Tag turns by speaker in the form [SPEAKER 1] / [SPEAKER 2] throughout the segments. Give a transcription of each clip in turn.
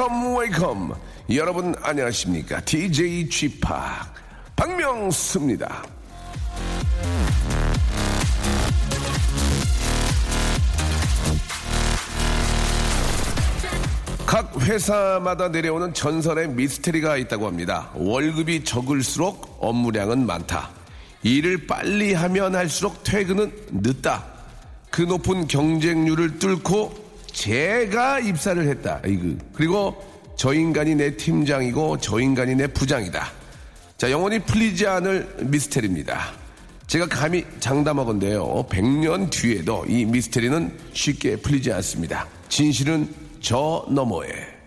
[SPEAKER 1] Welcome welcome 여러분 안녕하십니까 DJ 지팍 박명수입니다 각 회사마다 내려오는 전설의 미스테리가 있다고 합니다. 월급이 적을수록 업무량은 많다. 일을 빨리 하면 할수록 퇴근은 늦다. 그 높은 경쟁률을 뚫고 제가 입사를 했다. 이거. 그리고 저 인간이 내 팀장이고 저 인간이 내 부장이다. 자, 영원히 풀리지 않을 미스테리입니다. 제가 감히 장담하건데요. 100년 뒤에도 이 미스테리는 쉽게 풀리지 않습니다. 진실은 저 너머에.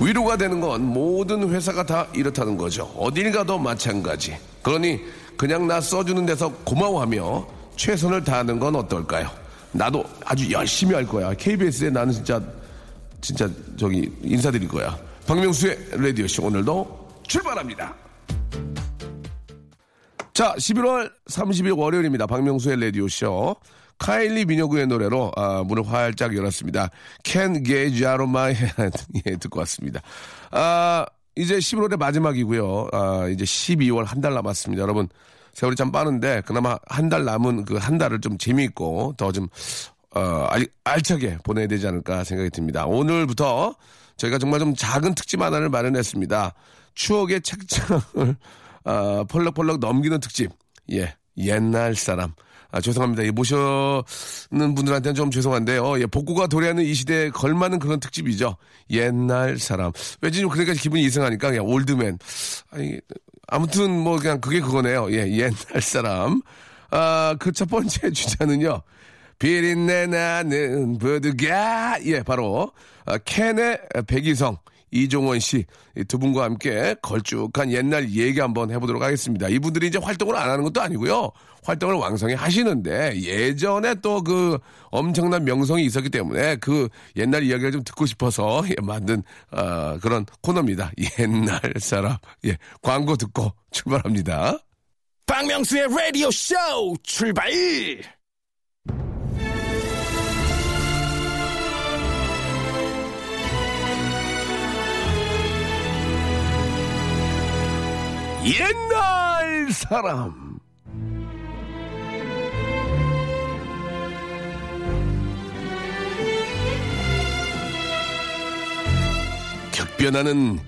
[SPEAKER 1] 위로가 되는 건 모든 회사가 다 이렇다는 거죠. 어딜 가도 마찬가지. 그러니 그냥 나 써주는 데서 고마워하며 최선을 다하는 건 어떨까요? 나도 아주 열심히 할 거야. KBS에 나는 진짜 진짜 저기 인사드릴 거야. 박명수의 라디오 쇼 오늘도 출발합니다. 자, 11월 30일 월요일입니다. 박명수의 라디오 쇼. 카일리 미녀구의 노래로 아, 문을 활짝 열었습니다. Can get out of my head. 예, 듣고 왔습니다. 아, 이제 11월의 마지막이고요. 아, 이제 12월 한 달 남았습니다. 여러분, 세월이 참 빠른데 그나마 한 달 남은 그 한 달을 좀 재미있고 더 좀 어, 알, 알차게 보내야 되지 않을까 생각이 듭니다. 오늘부터 저희가 정말 좀 작은 특집 하나를 마련했습니다. 추억의 책장을 어, 펄럭펄럭 넘기는 특집. 예, 옛날 사람. 아, 죄송합니다. 예, 모셔는 분들한테는 좀 죄송한데요. 예, 복고가 도래하는 이 시대에 걸맞는 그런 특집이죠. 옛날 사람. 왠지 좀 그러니까 기분이 이상하니까 그냥 old man. 아니, 아무튼 뭐 그냥 그게 그거네요. 예, 옛날 사람. 아, 그 첫 번째 주자는요. 비린내 나는 부둣가 예 바로 아, 캔의 배기성 이종원 씨 두 분과 함께 걸쭉한 옛날 얘기 한번 해보도록 하겠습니다. 이분들이 이제 활동을 안 하는 것도 아니고요. 활동을 왕성히 하시는데 예전에 또 그 엄청난 명성이 있었기 때문에 그 옛날 이야기를 좀 듣고 싶어서 예, 만든 어, 그런 코너입니다. 옛날 사람 예 광고 듣고 출발합니다.
[SPEAKER 2] 박명수의 라디오 쇼 출발!
[SPEAKER 1] 옛날 사람. 격변하는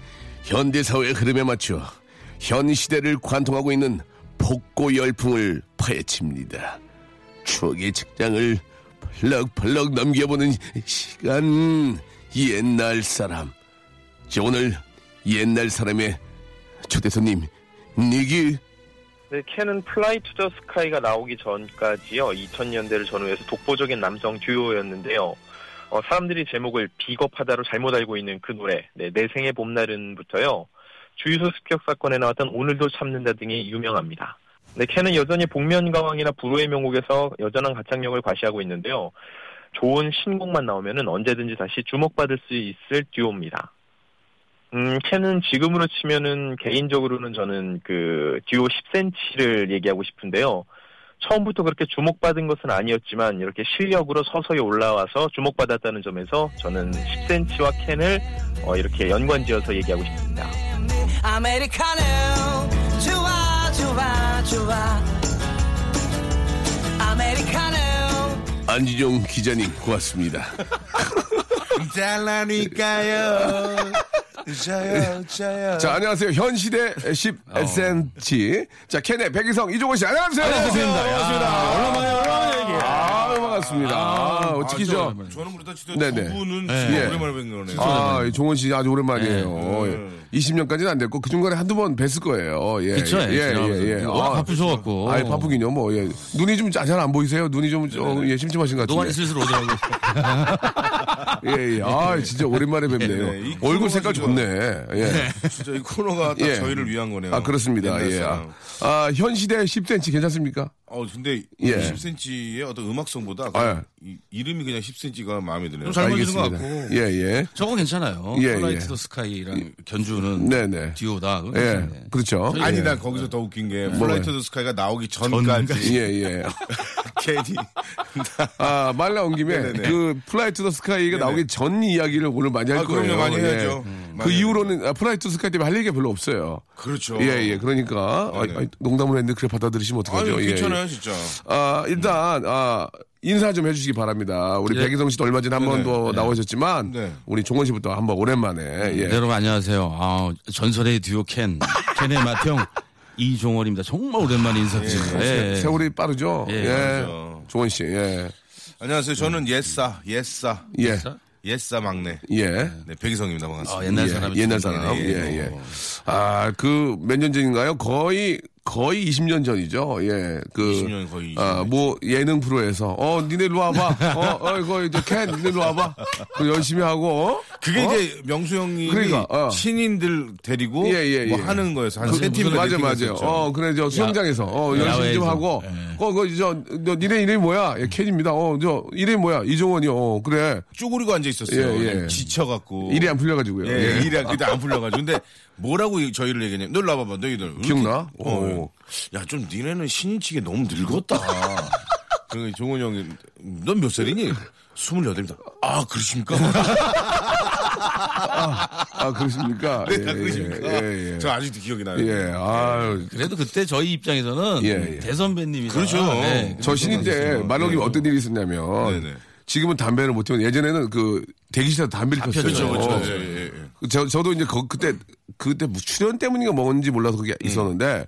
[SPEAKER 1] 현대사회의 흐름에 맞춰 현 시대를 관통하고 있는 복고 열풍을 파헤칩니다. 추억의 책장을 펄럭펄럭 넘겨보는 시간 옛날 사람. 자, 오늘 옛날 사람의 초대 손님 니기
[SPEAKER 3] 네, 캔은 플라이 투 더 스카이가 나오기 전까지요. 2000년대를 전후해서 독보적인 남성 듀오였는데요. 어, 사람들이 제목을 비겁하다로 잘못 알고 있는 그 노래, 네, 내 생의 봄날은부터요. 주유소 습격 사건에 나왔던 오늘도 참는다 등이 유명합니다. 네, 캔은 여전히 복면가왕이나 불후의 명곡에서 여전한 가창력을 과시하고 있는데요. 좋은 신곡만 나오면은 언제든지 다시 주목받을 수 있을 듀오입니다. 음, 캔은 지금으로 치면은 개인적으로는 저는 그 듀오 10cm를 얘기하고 싶은데요. 처음부터 그렇게 주목받은 것은 아니었지만 이렇게 실력으로 서서히 올라와서 주목받았다는 점에서 저는 10cm와 캔을 어, 이렇게 연관지어서 얘기하고 싶습니다.
[SPEAKER 4] 아메리카노 좋아 좋아 좋아 아메리카노
[SPEAKER 1] 안지종 기자님 고맙습니다.
[SPEAKER 5] 잘라니까요.
[SPEAKER 1] 자 안녕하세요 현시대 10cm 자 캔의 백이성 이종원 씨 안녕하세요.
[SPEAKER 5] 반갑습니다.
[SPEAKER 1] 반갑습니다.
[SPEAKER 5] 얘기해.
[SPEAKER 1] 아 반갑습니다. 아, 어떻게 죠
[SPEAKER 5] 저는 그렇다 치도
[SPEAKER 1] 네네.
[SPEAKER 5] 두 분은
[SPEAKER 1] 네.
[SPEAKER 5] 진짜
[SPEAKER 1] 예.
[SPEAKER 5] 오랜만에 뵌 거네요.
[SPEAKER 1] 아, 종원 씨 아주 오랜만이에요.
[SPEAKER 5] 네.
[SPEAKER 1] 예. 20년까지는 안 됐고, 그 중간에 한두 번 뵀을 거예요. 예.
[SPEAKER 6] 그쵸,
[SPEAKER 1] 예, 예, 예. 예.
[SPEAKER 6] 워낙 바쁘셔 갖고.
[SPEAKER 1] 아, 바쁘긴요, 뭐, 예. 눈이 좀 잘 안 보이세요? 눈이 좀, 좀 예, 심심하신 것 같은데.
[SPEAKER 6] 노안이 슬슬 오더라고요.
[SPEAKER 1] 예, 예. 아, 진짜 오랜만에 뵙네요.
[SPEAKER 5] 네, 이
[SPEAKER 1] 얼굴 색깔
[SPEAKER 5] 지금-
[SPEAKER 1] 좋네. 예.
[SPEAKER 5] 진짜 이 코너가 딱
[SPEAKER 1] 예.
[SPEAKER 5] 저희를 위한 거네요.
[SPEAKER 1] 아, 그렇습니다. 예. 아, 현 시대 10cm 괜찮습니까?
[SPEAKER 5] 어, 근데
[SPEAKER 1] 예.
[SPEAKER 5] 10cm의 어떤 음악성보다
[SPEAKER 1] 아,
[SPEAKER 5] 이, 이름이 그냥 10cm가 마음에 드네요.
[SPEAKER 6] 좀 젊어지는 것. 같고.
[SPEAKER 1] 예, 예.
[SPEAKER 6] 저거 괜찮아요.
[SPEAKER 1] 예,
[SPEAKER 6] 플라이 투
[SPEAKER 1] 예.
[SPEAKER 6] 더 스카이랑 견주는
[SPEAKER 1] 네 네.
[SPEAKER 6] 듀오다. 그거
[SPEAKER 1] 예.
[SPEAKER 6] 괜찮네.
[SPEAKER 1] 그렇죠.
[SPEAKER 5] 아니,
[SPEAKER 1] 예.
[SPEAKER 5] 난 거기서 더 웃긴 게 플라이 투 더 스카이가 나오기 전까지
[SPEAKER 1] 예, 예.
[SPEAKER 5] 괜히
[SPEAKER 1] 아, 말 나온 김에
[SPEAKER 5] 네네네.
[SPEAKER 1] 그 플라이 투더 스카이가
[SPEAKER 5] 네네.
[SPEAKER 1] 나오기 전 이야기를 오늘 많이 할
[SPEAKER 5] 아,
[SPEAKER 1] 거예요.
[SPEAKER 5] 그럼요. 많이
[SPEAKER 1] 예.
[SPEAKER 5] 해야죠.
[SPEAKER 1] 그
[SPEAKER 5] 많이
[SPEAKER 1] 이후로는 아, 플라이 투더 스카이 때문에 할 얘기가 별로 없어요.
[SPEAKER 5] 그렇죠.
[SPEAKER 1] 예, 예. 그러니까 아,
[SPEAKER 5] 네네.
[SPEAKER 1] 아, 농담을 했는데 그래 받아들이시면 어떡하죠?
[SPEAKER 5] 아유,
[SPEAKER 1] 예,
[SPEAKER 5] 괜찮아요,
[SPEAKER 1] 예.
[SPEAKER 5] 진짜.
[SPEAKER 1] 아, 일단 아, 인사 좀 해주시기 바랍니다. 우리
[SPEAKER 6] 예.
[SPEAKER 1] 백희성 씨도 얼마 전에 한 번. 더 나오셨지만
[SPEAKER 5] 네.
[SPEAKER 1] 우리 종원 씨부터 한번 오랜만에 예.
[SPEAKER 6] 네, 여러분 안녕하세요. 아, 전설의 듀오 켄, 켄의 맏형 이종월입니다. 정말 오랜만에 인사드립니다.
[SPEAKER 1] 세-
[SPEAKER 6] 예.
[SPEAKER 1] 세월이 빠르죠?
[SPEAKER 6] 예,
[SPEAKER 1] 예. 종원 씨, 예.
[SPEAKER 5] 안녕하세요. 저는 옛사, 옛사,
[SPEAKER 1] 예.
[SPEAKER 5] 옛사 막내.
[SPEAKER 1] 예.
[SPEAKER 5] 네, 백이성입니다. 반갑습니다.
[SPEAKER 6] 아, 옛날
[SPEAKER 1] 예,
[SPEAKER 6] 사람이
[SPEAKER 1] 옛날
[SPEAKER 6] 참
[SPEAKER 1] 사람.
[SPEAKER 6] 좋네.
[SPEAKER 1] 예, 예. 아, 그 몇 년 전인가요? 거의 거의 20년 전이죠. 예. 그
[SPEAKER 5] 20년 거의 20년.
[SPEAKER 1] 아, 뭐 예능 프로에서 어, 니네 일로 와 봐. 어, 어, 이거 이제 캔 니네 일로 와 봐. 그 열심히 하고 어?
[SPEAKER 5] 그게
[SPEAKER 1] 어?
[SPEAKER 5] 이제 명수 형이
[SPEAKER 1] 그러니까, 어.
[SPEAKER 5] 신인들 데리고
[SPEAKER 1] 예, 예,
[SPEAKER 5] 뭐
[SPEAKER 1] 예.
[SPEAKER 5] 하는 거에서 한
[SPEAKER 1] 그,
[SPEAKER 5] 세 팀을
[SPEAKER 1] 맞아 맞아. 어 그래 저 수영장에서 어 열심히 좀
[SPEAKER 6] 야외에서.
[SPEAKER 1] 하고
[SPEAKER 6] 예.
[SPEAKER 1] 어 그 저 너 니네 이름이 뭐야? 예, 캔입니다. 어 저 이름이 뭐야? 이종원이요. 어, 그래.
[SPEAKER 5] 쪼그리고 앉아 있었어요.
[SPEAKER 1] 예, 예.
[SPEAKER 5] 그냥 지쳐갖고.
[SPEAKER 1] 일이 안 풀려가지고요.
[SPEAKER 5] 예,
[SPEAKER 1] 예.
[SPEAKER 5] 일이 안- 그때 안 풀려가지고. 근데 뭐라고 이- 저희를 얘기했냐면, 너 일로 와봐봐, 너희들.
[SPEAKER 1] 기억나?
[SPEAKER 5] 어,
[SPEAKER 1] 오.
[SPEAKER 5] 야, 좀 니네는 신인치게 너무 늙었다. 그러니까 종훈이 형이, 넌 몇 살이니? 28입니다. 아, 그러십니까?
[SPEAKER 1] 아 그렇습니까?
[SPEAKER 5] 네,
[SPEAKER 1] 예,
[SPEAKER 5] 그러십니까?
[SPEAKER 1] 예, 예.
[SPEAKER 5] 저 아직도 기억이 나요.
[SPEAKER 1] 예. 아유
[SPEAKER 6] 그래도 그때 저희 입장에서는
[SPEAKER 1] 예, 예.
[SPEAKER 6] 대선배님이다.
[SPEAKER 5] 그렇죠.
[SPEAKER 1] 저 신인 때 말로기
[SPEAKER 5] 네.
[SPEAKER 1] 어떤 일이 있었냐면
[SPEAKER 5] 네네.
[SPEAKER 1] 지금은 담배를 못 피우면 예전에는 그 대기실에서 담배를 폈어요.
[SPEAKER 5] 그렇죠, 그렇죠.
[SPEAKER 1] 어.
[SPEAKER 5] 예, 예, 예.
[SPEAKER 1] 저, 저도 이제 거- 그때 그때 뭐 출연 때문인가 뭔지 몰라서 그게
[SPEAKER 5] 음.
[SPEAKER 1] 있었는데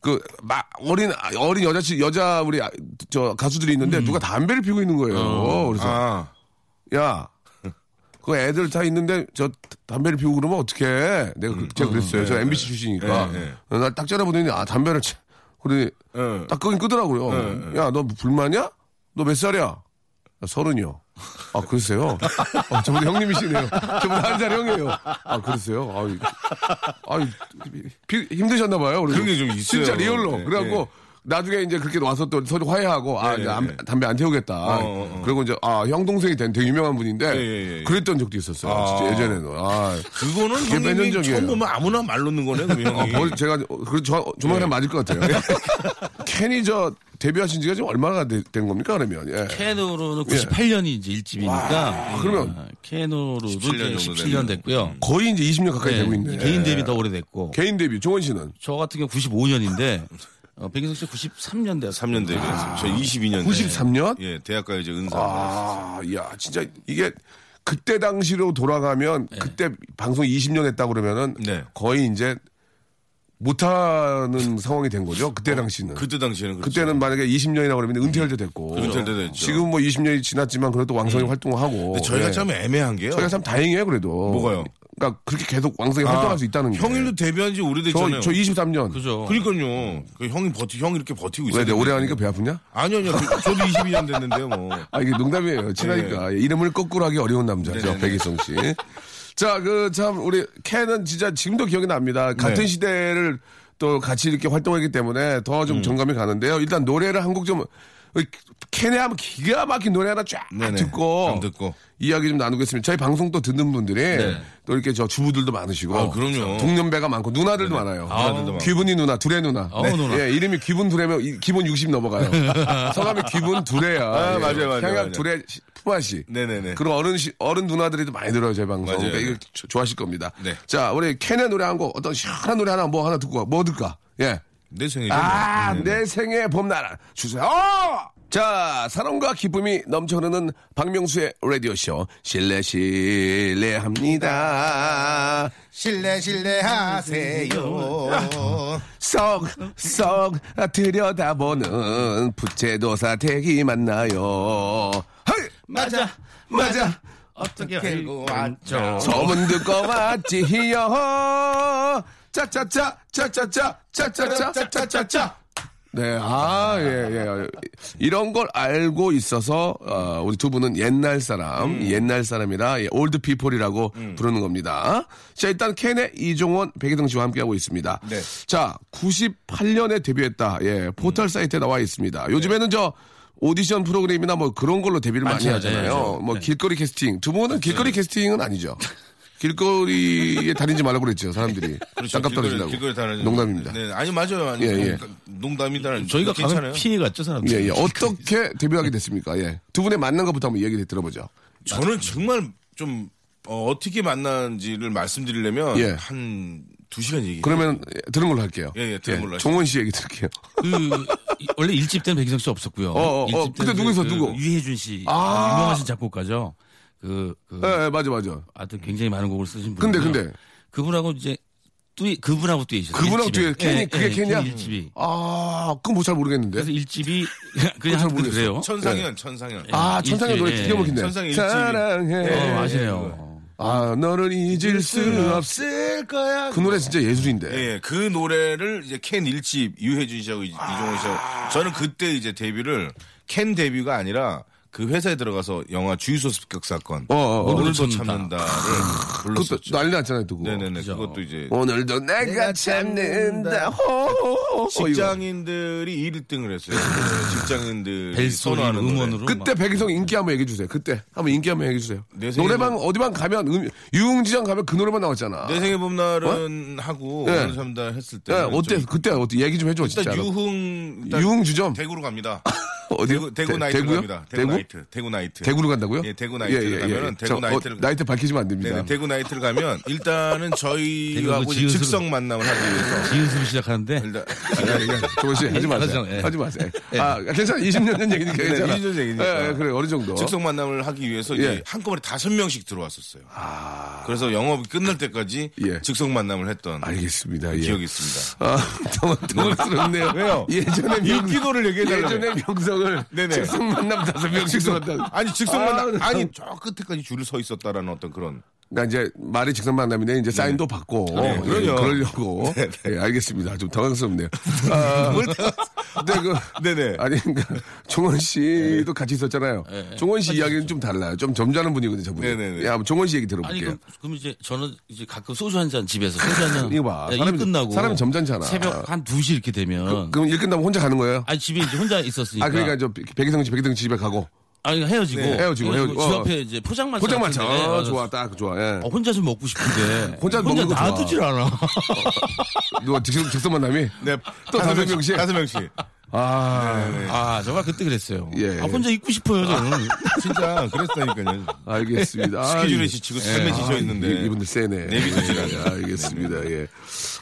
[SPEAKER 1] 그 막 어린 어린 여자 치- 여자 우리 아- 저 가수들이 있는데 누가 담배를 피우고 있는 거예요. 그래서
[SPEAKER 5] 음. 아,
[SPEAKER 1] 야. 그 애들 다 있는데 저 담배를 피우고 그러면 어떡해. 내가 그, 제가 그랬어요. 저 MBC 출신이니까.
[SPEAKER 5] 음. 네,
[SPEAKER 1] 나 딱 째려보더니 아 담배를 치- 그러니
[SPEAKER 5] 예.
[SPEAKER 1] 딱 끄긴 끄더라고요. 야, 너 불만이야? 너 몇 살이야? 나 서른이요. 아, 그러세요? 아, 저보다 형님이시네요. 저보다 한 살 형이에요. 아, 그러세요? 아유, 아유, 비- 힘드셨나봐요.
[SPEAKER 5] 그런 게 좀 있어요.
[SPEAKER 1] 진짜 real로.
[SPEAKER 5] 네,
[SPEAKER 1] 그래갖고,
[SPEAKER 5] 네.
[SPEAKER 1] 나중에 이제 그렇게 와서 또 서로 화해하고, 아,
[SPEAKER 5] 네,
[SPEAKER 1] 이제 안-
[SPEAKER 5] 네.
[SPEAKER 1] 담배 안 태우겠다.
[SPEAKER 5] 어, 어.
[SPEAKER 1] 그리고 이제, 아, 형 동생이 된 되게 유명한 분인데,
[SPEAKER 5] 예, 예, 예.
[SPEAKER 1] 그랬던 적도 있었어요.
[SPEAKER 5] 아.
[SPEAKER 1] 진짜 예전에는. 아,
[SPEAKER 5] 그거는
[SPEAKER 1] 그게 몇년
[SPEAKER 5] 형님이
[SPEAKER 1] 전이에요.
[SPEAKER 5] 처음 보면 아무나 말 놓는 거네,
[SPEAKER 1] 어. 벌, 제가, 그, 저, 조만간
[SPEAKER 5] 네.
[SPEAKER 1] 맞을 것 같아요. 캔이 저, 데뷔하신 지가 지금 얼마나 되- 된 겁니까, 그러면? 예.
[SPEAKER 6] 캔으로는 98년이 이제 일집이니까.
[SPEAKER 1] 그러면
[SPEAKER 6] 아, 캔으로도
[SPEAKER 5] 17년
[SPEAKER 6] 이제
[SPEAKER 5] 정도
[SPEAKER 6] 17년 됐고요.
[SPEAKER 1] 거의 이제 20년 가까이
[SPEAKER 6] 네,
[SPEAKER 1] 되고 있네.
[SPEAKER 6] 개인 데뷔 더 오래됐고.
[SPEAKER 1] 개인 데뷔, 종원 씨는?
[SPEAKER 6] 저 같은 경우 95년인데 어, 백인석 씨 93년 됐어요.
[SPEAKER 5] 3년 되겠어요. 저 22년.
[SPEAKER 1] 93년?
[SPEAKER 5] 예, 대학가 이제 은사.
[SPEAKER 1] 아, 야, 진짜 이게 그때 당시로 돌아가면 그때 방송 20년 했다 그러면은
[SPEAKER 5] 네.
[SPEAKER 1] 거의 이제 못하는 상황이 된 거죠. 그때 당시는.
[SPEAKER 5] 그때 당시에는 그렇죠.
[SPEAKER 1] 그때는 만약에 20년이라고 그러면 은퇴할 때 됐고.
[SPEAKER 5] 은퇴할 때 됐죠.
[SPEAKER 1] 지금 뭐 20년이 지났지만 그래도 왕성히 활동을 하고.
[SPEAKER 5] 근데 저희가
[SPEAKER 1] 예.
[SPEAKER 5] 참 애매한 게요.
[SPEAKER 1] 저희가 참 다행이에요, 그래도.
[SPEAKER 5] 뭐가요?
[SPEAKER 1] 그러니까 그렇게 계속 왕성히 활동할 수 있다는 게.
[SPEAKER 5] 형님도 데뷔한 지 오래됐잖아요.
[SPEAKER 1] 저, 저 23년.
[SPEAKER 6] 그죠.
[SPEAKER 5] 그러니까요. 그 형이 버티, 형이 이렇게 버티고
[SPEAKER 1] 왜,
[SPEAKER 5] 있어요.
[SPEAKER 1] 내 오래 하니까 배 아프냐?
[SPEAKER 5] 아니요, 아니요. 그- 저도 22년 됐는데요, 뭐.
[SPEAKER 1] 아, 이게 농담이에요. 친하니까. 이름을 거꾸로 하기 어려운 남자죠.
[SPEAKER 5] 네네네.
[SPEAKER 1] 백이성 씨. 자, 그, 참, 우리, 캔은 진짜 지금도 기억이 납니다. 같은
[SPEAKER 5] 네.
[SPEAKER 1] 시대를 또 같이 이렇게 활동했기 때문에 더
[SPEAKER 5] 음.
[SPEAKER 1] 좀 정감이 가는데요. 일단 노래를 한 곡 좀, 캔에 하면 기가 막힌 노래 하나 쫙
[SPEAKER 5] 네네.
[SPEAKER 1] 듣고.
[SPEAKER 5] 좀 듣고.
[SPEAKER 1] 이야기 좀 나누겠습니다. 저희 방송 또 듣는 분들이 또 이렇게 저 주부들도 많으시고.
[SPEAKER 5] 아, 그럼요.
[SPEAKER 1] 동년배가 많고 누나들도 많아요.
[SPEAKER 5] 누나들도 많고.
[SPEAKER 1] 귀분이 누나, 두레 누나.
[SPEAKER 6] 어, 누나.
[SPEAKER 1] 예, 이름이 귀분 이- 기본 60 넘어가요. 성함이 귀분 두레야.
[SPEAKER 5] 아,
[SPEAKER 1] 예.
[SPEAKER 5] 맞아요, 맞아요,
[SPEAKER 1] 향약 시- 푸마씨.
[SPEAKER 5] 네네네.
[SPEAKER 1] 그런 어른 시, 어른 누나들이 많이 들어요, 제 방송.
[SPEAKER 5] 맞아요.
[SPEAKER 1] 그러니까 조- 좋아하실 겁니다.
[SPEAKER 5] 네.
[SPEAKER 1] 자, 우리 캔의 노래 한 곡, 어떤 시원한 노래 하나 뭐 하나 듣고 가. 뭐 들까? 예.
[SPEAKER 5] 내 생일이죠.
[SPEAKER 1] 아,
[SPEAKER 5] 뭐.
[SPEAKER 1] 내 생애 봄나라 주세요. 어! 자, 사랑과 기쁨이 넘쳐 흐르는 박명수의 라디오쇼. 실례, 실례합니다.
[SPEAKER 5] 실례, 실례하세요.
[SPEAKER 1] 썩, 썩 들여다보는 부채도사 댁이 맞나요. 헤이!
[SPEAKER 6] 맞아.
[SPEAKER 1] 맞아.
[SPEAKER 6] 어떻게
[SPEAKER 5] 알고
[SPEAKER 6] 왔죠?
[SPEAKER 1] 소문 듣고 왔지요. 짜짜짜, 짜짜짜, 짜짜짜, 짜짜짜. 네, 아, 예, 예. 이런 걸 알고 있어서, 어, 우리 두 분은 옛날 사람,
[SPEAKER 5] 음.
[SPEAKER 1] 옛날 사람이라, 예, old people이라고 부르는 겁니다. 자, 일단 캔의 이종원, 백혜동 씨와 함께하고 있습니다.
[SPEAKER 5] 네.
[SPEAKER 1] 자, 98년에 데뷔했다. 예, 포털 사이트에 나와 있습니다. 요즘에는 저, 오디션 프로그램이나 뭐 그런 걸로 데뷔를 많이. 하잖아요.
[SPEAKER 6] 네, 그렇죠.
[SPEAKER 1] 뭐
[SPEAKER 6] 네.
[SPEAKER 1] 길거리 캐스팅. 두 분은 길거리 캐스팅은 아니죠. 길거리에 다니지 말라고 그랬죠, 사람들이. 땅값 떨어진다고.
[SPEAKER 5] 그렇죠. 길거리 다니는
[SPEAKER 1] 농담입니다.
[SPEAKER 5] 네, 아니 맞아요. 아니
[SPEAKER 1] 예, 예.
[SPEAKER 5] 그러니까 농담이다.
[SPEAKER 6] 저희가
[SPEAKER 5] 괜찮아요.
[SPEAKER 6] 가면 피해 갔죠, 사람들.
[SPEAKER 1] 예, 예. 어떻게 데뷔하게 됐습니까? 예. 두 분의 만난 것부터 한번 얘기 들어보죠.
[SPEAKER 5] 저는 정말 좀 어, 떻게 만난지를 말씀드리려면
[SPEAKER 1] 예.
[SPEAKER 5] 한 두 시간 얘기.
[SPEAKER 1] 그러면 예, 들은 걸로 할게요.
[SPEAKER 5] 예, 예, 들은 걸로 하시죠.
[SPEAKER 1] 종원 씨 얘기 들을게요.
[SPEAKER 6] 그 이- 원래 일집 때는 백희성 씨 없었고요.
[SPEAKER 1] 어, 어, 어. 그때
[SPEAKER 6] 때는
[SPEAKER 1] 누구 있어,
[SPEAKER 6] 그
[SPEAKER 1] 누구?
[SPEAKER 6] 유해준 씨
[SPEAKER 1] 아.
[SPEAKER 6] 유명하신 작곡가죠. 그, 그
[SPEAKER 1] 예, 예, 맞아, 맞아.
[SPEAKER 6] 하여튼 굉장히 많은 곡을 쓰신 분.
[SPEAKER 1] 근데, 근데.
[SPEAKER 6] 그분하고 이제 뚜이 그분하고 뚜이셨어요.
[SPEAKER 1] 그분하고. 듀엣, 캔이- 그게 캔이야?
[SPEAKER 6] 일집이.
[SPEAKER 1] 아, 그건 뭐 잘 모르겠는데.
[SPEAKER 6] 그래서 일집이
[SPEAKER 1] 잘
[SPEAKER 6] 그냥 한때
[SPEAKER 1] 모르겠어요.
[SPEAKER 6] 그래요.
[SPEAKER 5] 천상현, 천상현.
[SPEAKER 1] 아, 천상의
[SPEAKER 6] 일집,
[SPEAKER 1] 노래
[SPEAKER 6] 예.
[SPEAKER 1] 기가 막힌데.
[SPEAKER 5] 천상의 일집이.
[SPEAKER 1] 사랑해.
[SPEAKER 6] 어, 아시네요.
[SPEAKER 1] 아, 너를 잊을 수 없을.
[SPEAKER 5] 없을 거야.
[SPEAKER 1] 그 노래 진짜 예술인데.
[SPEAKER 5] 예, 그 노래를 이제 캔 일집 유해준 씨하고 이- 이종원 씨하고 저는 그때 이제 데뷔를 캔 데뷔가 아니라 그 회사에 들어가서 영화 주유소 습격 사건
[SPEAKER 1] 어, 어, 어.
[SPEAKER 5] 오늘도
[SPEAKER 6] 오늘도
[SPEAKER 5] 참는다를 불렀었죠.
[SPEAKER 1] 난리 났잖아요, 두고.
[SPEAKER 5] 네네네.
[SPEAKER 6] 그죠.
[SPEAKER 5] 그것도 이제
[SPEAKER 1] 오늘도 내가 참는다. 호호호.
[SPEAKER 5] 직장인들이 1등을 했어요. 네, 직장인들이
[SPEAKER 6] 벨소리
[SPEAKER 5] 선호하는 노래.
[SPEAKER 6] 음원으로.
[SPEAKER 1] 그때 배기성 인기 한번 얘기해 주세요. 그때 한번 인기 한번 얘기해 주세요.
[SPEAKER 5] 내 생에
[SPEAKER 1] 노래방 어디방 가면 음, 유흥지장 가면 그 노래만 나왔잖아.
[SPEAKER 5] 내 생의 봄날은 하고
[SPEAKER 1] 네.
[SPEAKER 5] 오늘도 참는다 했을 때
[SPEAKER 1] 예, 어때? 그때 어때? 얘기 좀 해줘
[SPEAKER 5] 일단
[SPEAKER 1] 진짜.
[SPEAKER 5] 유흥 일단
[SPEAKER 1] 유흥주점
[SPEAKER 5] 대구로 갑니다.
[SPEAKER 1] 어디요?
[SPEAKER 5] 대구, 대구
[SPEAKER 1] 대-
[SPEAKER 5] 나이트
[SPEAKER 1] 대구요?
[SPEAKER 5] 갑니다. 대구,
[SPEAKER 1] 대구?
[SPEAKER 5] 나이트. 대구 나이트.
[SPEAKER 1] 대구로 간다고요?
[SPEAKER 5] 예, 대구 나이트를 가면은 대구
[SPEAKER 1] 저, 어,
[SPEAKER 5] 나이트를
[SPEAKER 1] 나이트 밝히시면 안 됩니다.
[SPEAKER 5] 네네, 대구 나이트를 가면 일단은 저희하고. 즉석 만남을 하기 위해서
[SPEAKER 6] 지은습 시작하는데
[SPEAKER 5] 일단
[SPEAKER 1] 종원 씨 하지 마세요.
[SPEAKER 6] 예.
[SPEAKER 1] 하지 마세요. 아 괜찮아. 20년 전 얘기니까
[SPEAKER 5] 네,
[SPEAKER 1] 괜찮아.
[SPEAKER 5] 20년 전 얘기니까.
[SPEAKER 1] 예, 예, 그래 어느 정도.
[SPEAKER 5] 즉석 만남을 하기 위해서 이제
[SPEAKER 1] 예.
[SPEAKER 5] 한꺼번에 다섯 명씩 들어왔었어요. 그래서 영업이 끝날 때까지
[SPEAKER 1] 예.
[SPEAKER 5] 즉석 만남을 했던
[SPEAKER 1] 알겠습니다. 예.
[SPEAKER 5] 기억이 있습니다.
[SPEAKER 1] 아, 당황, 당황스럽네요.
[SPEAKER 5] 왜요?
[SPEAKER 1] 예전에 명,
[SPEAKER 5] 인기도를 얘기해 달라고.
[SPEAKER 1] 예전에 명성을
[SPEAKER 5] 네네.
[SPEAKER 1] 즉석 만남 다섯 명씩 들었다.
[SPEAKER 5] 아니 즉석
[SPEAKER 1] 아,
[SPEAKER 5] 만남
[SPEAKER 1] 나
[SPEAKER 5] 아니 저 끝에까지 줄을 서 있었다라는 어떤 그런
[SPEAKER 1] 그러니까 이제 말이 직선 만남인데 이제 사인도 받고
[SPEAKER 5] 네,
[SPEAKER 1] 예,
[SPEAKER 5] 그럼요.
[SPEAKER 1] 그러려고 예, 알겠습니다. 좀 당황스럽네요. 아, 근데 그
[SPEAKER 5] 네네.
[SPEAKER 1] 아니 그러니까 종원 씨도 같이 있었잖아요. 종원 씨 이야기는 좀 달라요. 좀 점잖은 분이거든요, 저분이.
[SPEAKER 5] 네네네.
[SPEAKER 1] 야, 한번 종원 씨 얘기
[SPEAKER 6] 아니
[SPEAKER 1] 들어볼게요.
[SPEAKER 6] 그럼, 그럼 이제 저는 이제 가끔 소주 한 잔 집에서 소주 한 잔.
[SPEAKER 1] 이거 봐.
[SPEAKER 6] 일
[SPEAKER 1] 사람이-
[SPEAKER 6] 끝나고
[SPEAKER 1] 사람이 점잖잖아.
[SPEAKER 6] 새벽 한 2시 이렇게 되면
[SPEAKER 1] 그 럼 일 끝나면 혼자 가는 거예요?
[SPEAKER 6] 아니 집에 이제 혼자 있었으니까.
[SPEAKER 1] 아, 그러니까 저 백이성 씨, 백이성 씨 집에 가고
[SPEAKER 6] 아니 헤어지고
[SPEAKER 5] 네,
[SPEAKER 1] 헤어지고, 헤어지고.
[SPEAKER 6] 집
[SPEAKER 1] 어.
[SPEAKER 6] 앞에 이제 포장마차
[SPEAKER 1] 포장마차.
[SPEAKER 6] 같은 데
[SPEAKER 1] 아,
[SPEAKER 6] 가서
[SPEAKER 1] 좋아, 딱 좋아. 예.
[SPEAKER 6] 어, 혼자 좀 먹고 싶은데
[SPEAKER 1] 혼자 먹는 거 좋아.
[SPEAKER 6] 놔두질 않아.
[SPEAKER 1] 누가 직선 직선 만남이?
[SPEAKER 5] 네,
[SPEAKER 1] 또 다섯 명씩?
[SPEAKER 5] 다섯 명씩.
[SPEAKER 1] 아,
[SPEAKER 6] 아 정말 그때 그랬어요.
[SPEAKER 1] 예.
[SPEAKER 6] 아, 혼자 있고 싶어요 저는.
[SPEAKER 5] 진짜 그랬다니까요.
[SPEAKER 1] 알겠습니다. 아,
[SPEAKER 5] 스케줄에
[SPEAKER 1] 이-
[SPEAKER 5] 지치고 삶에 지쳐 있는데.
[SPEAKER 1] 이- 이분들 세네.
[SPEAKER 5] 내비두질
[SPEAKER 1] 예, 알겠습니다. 예.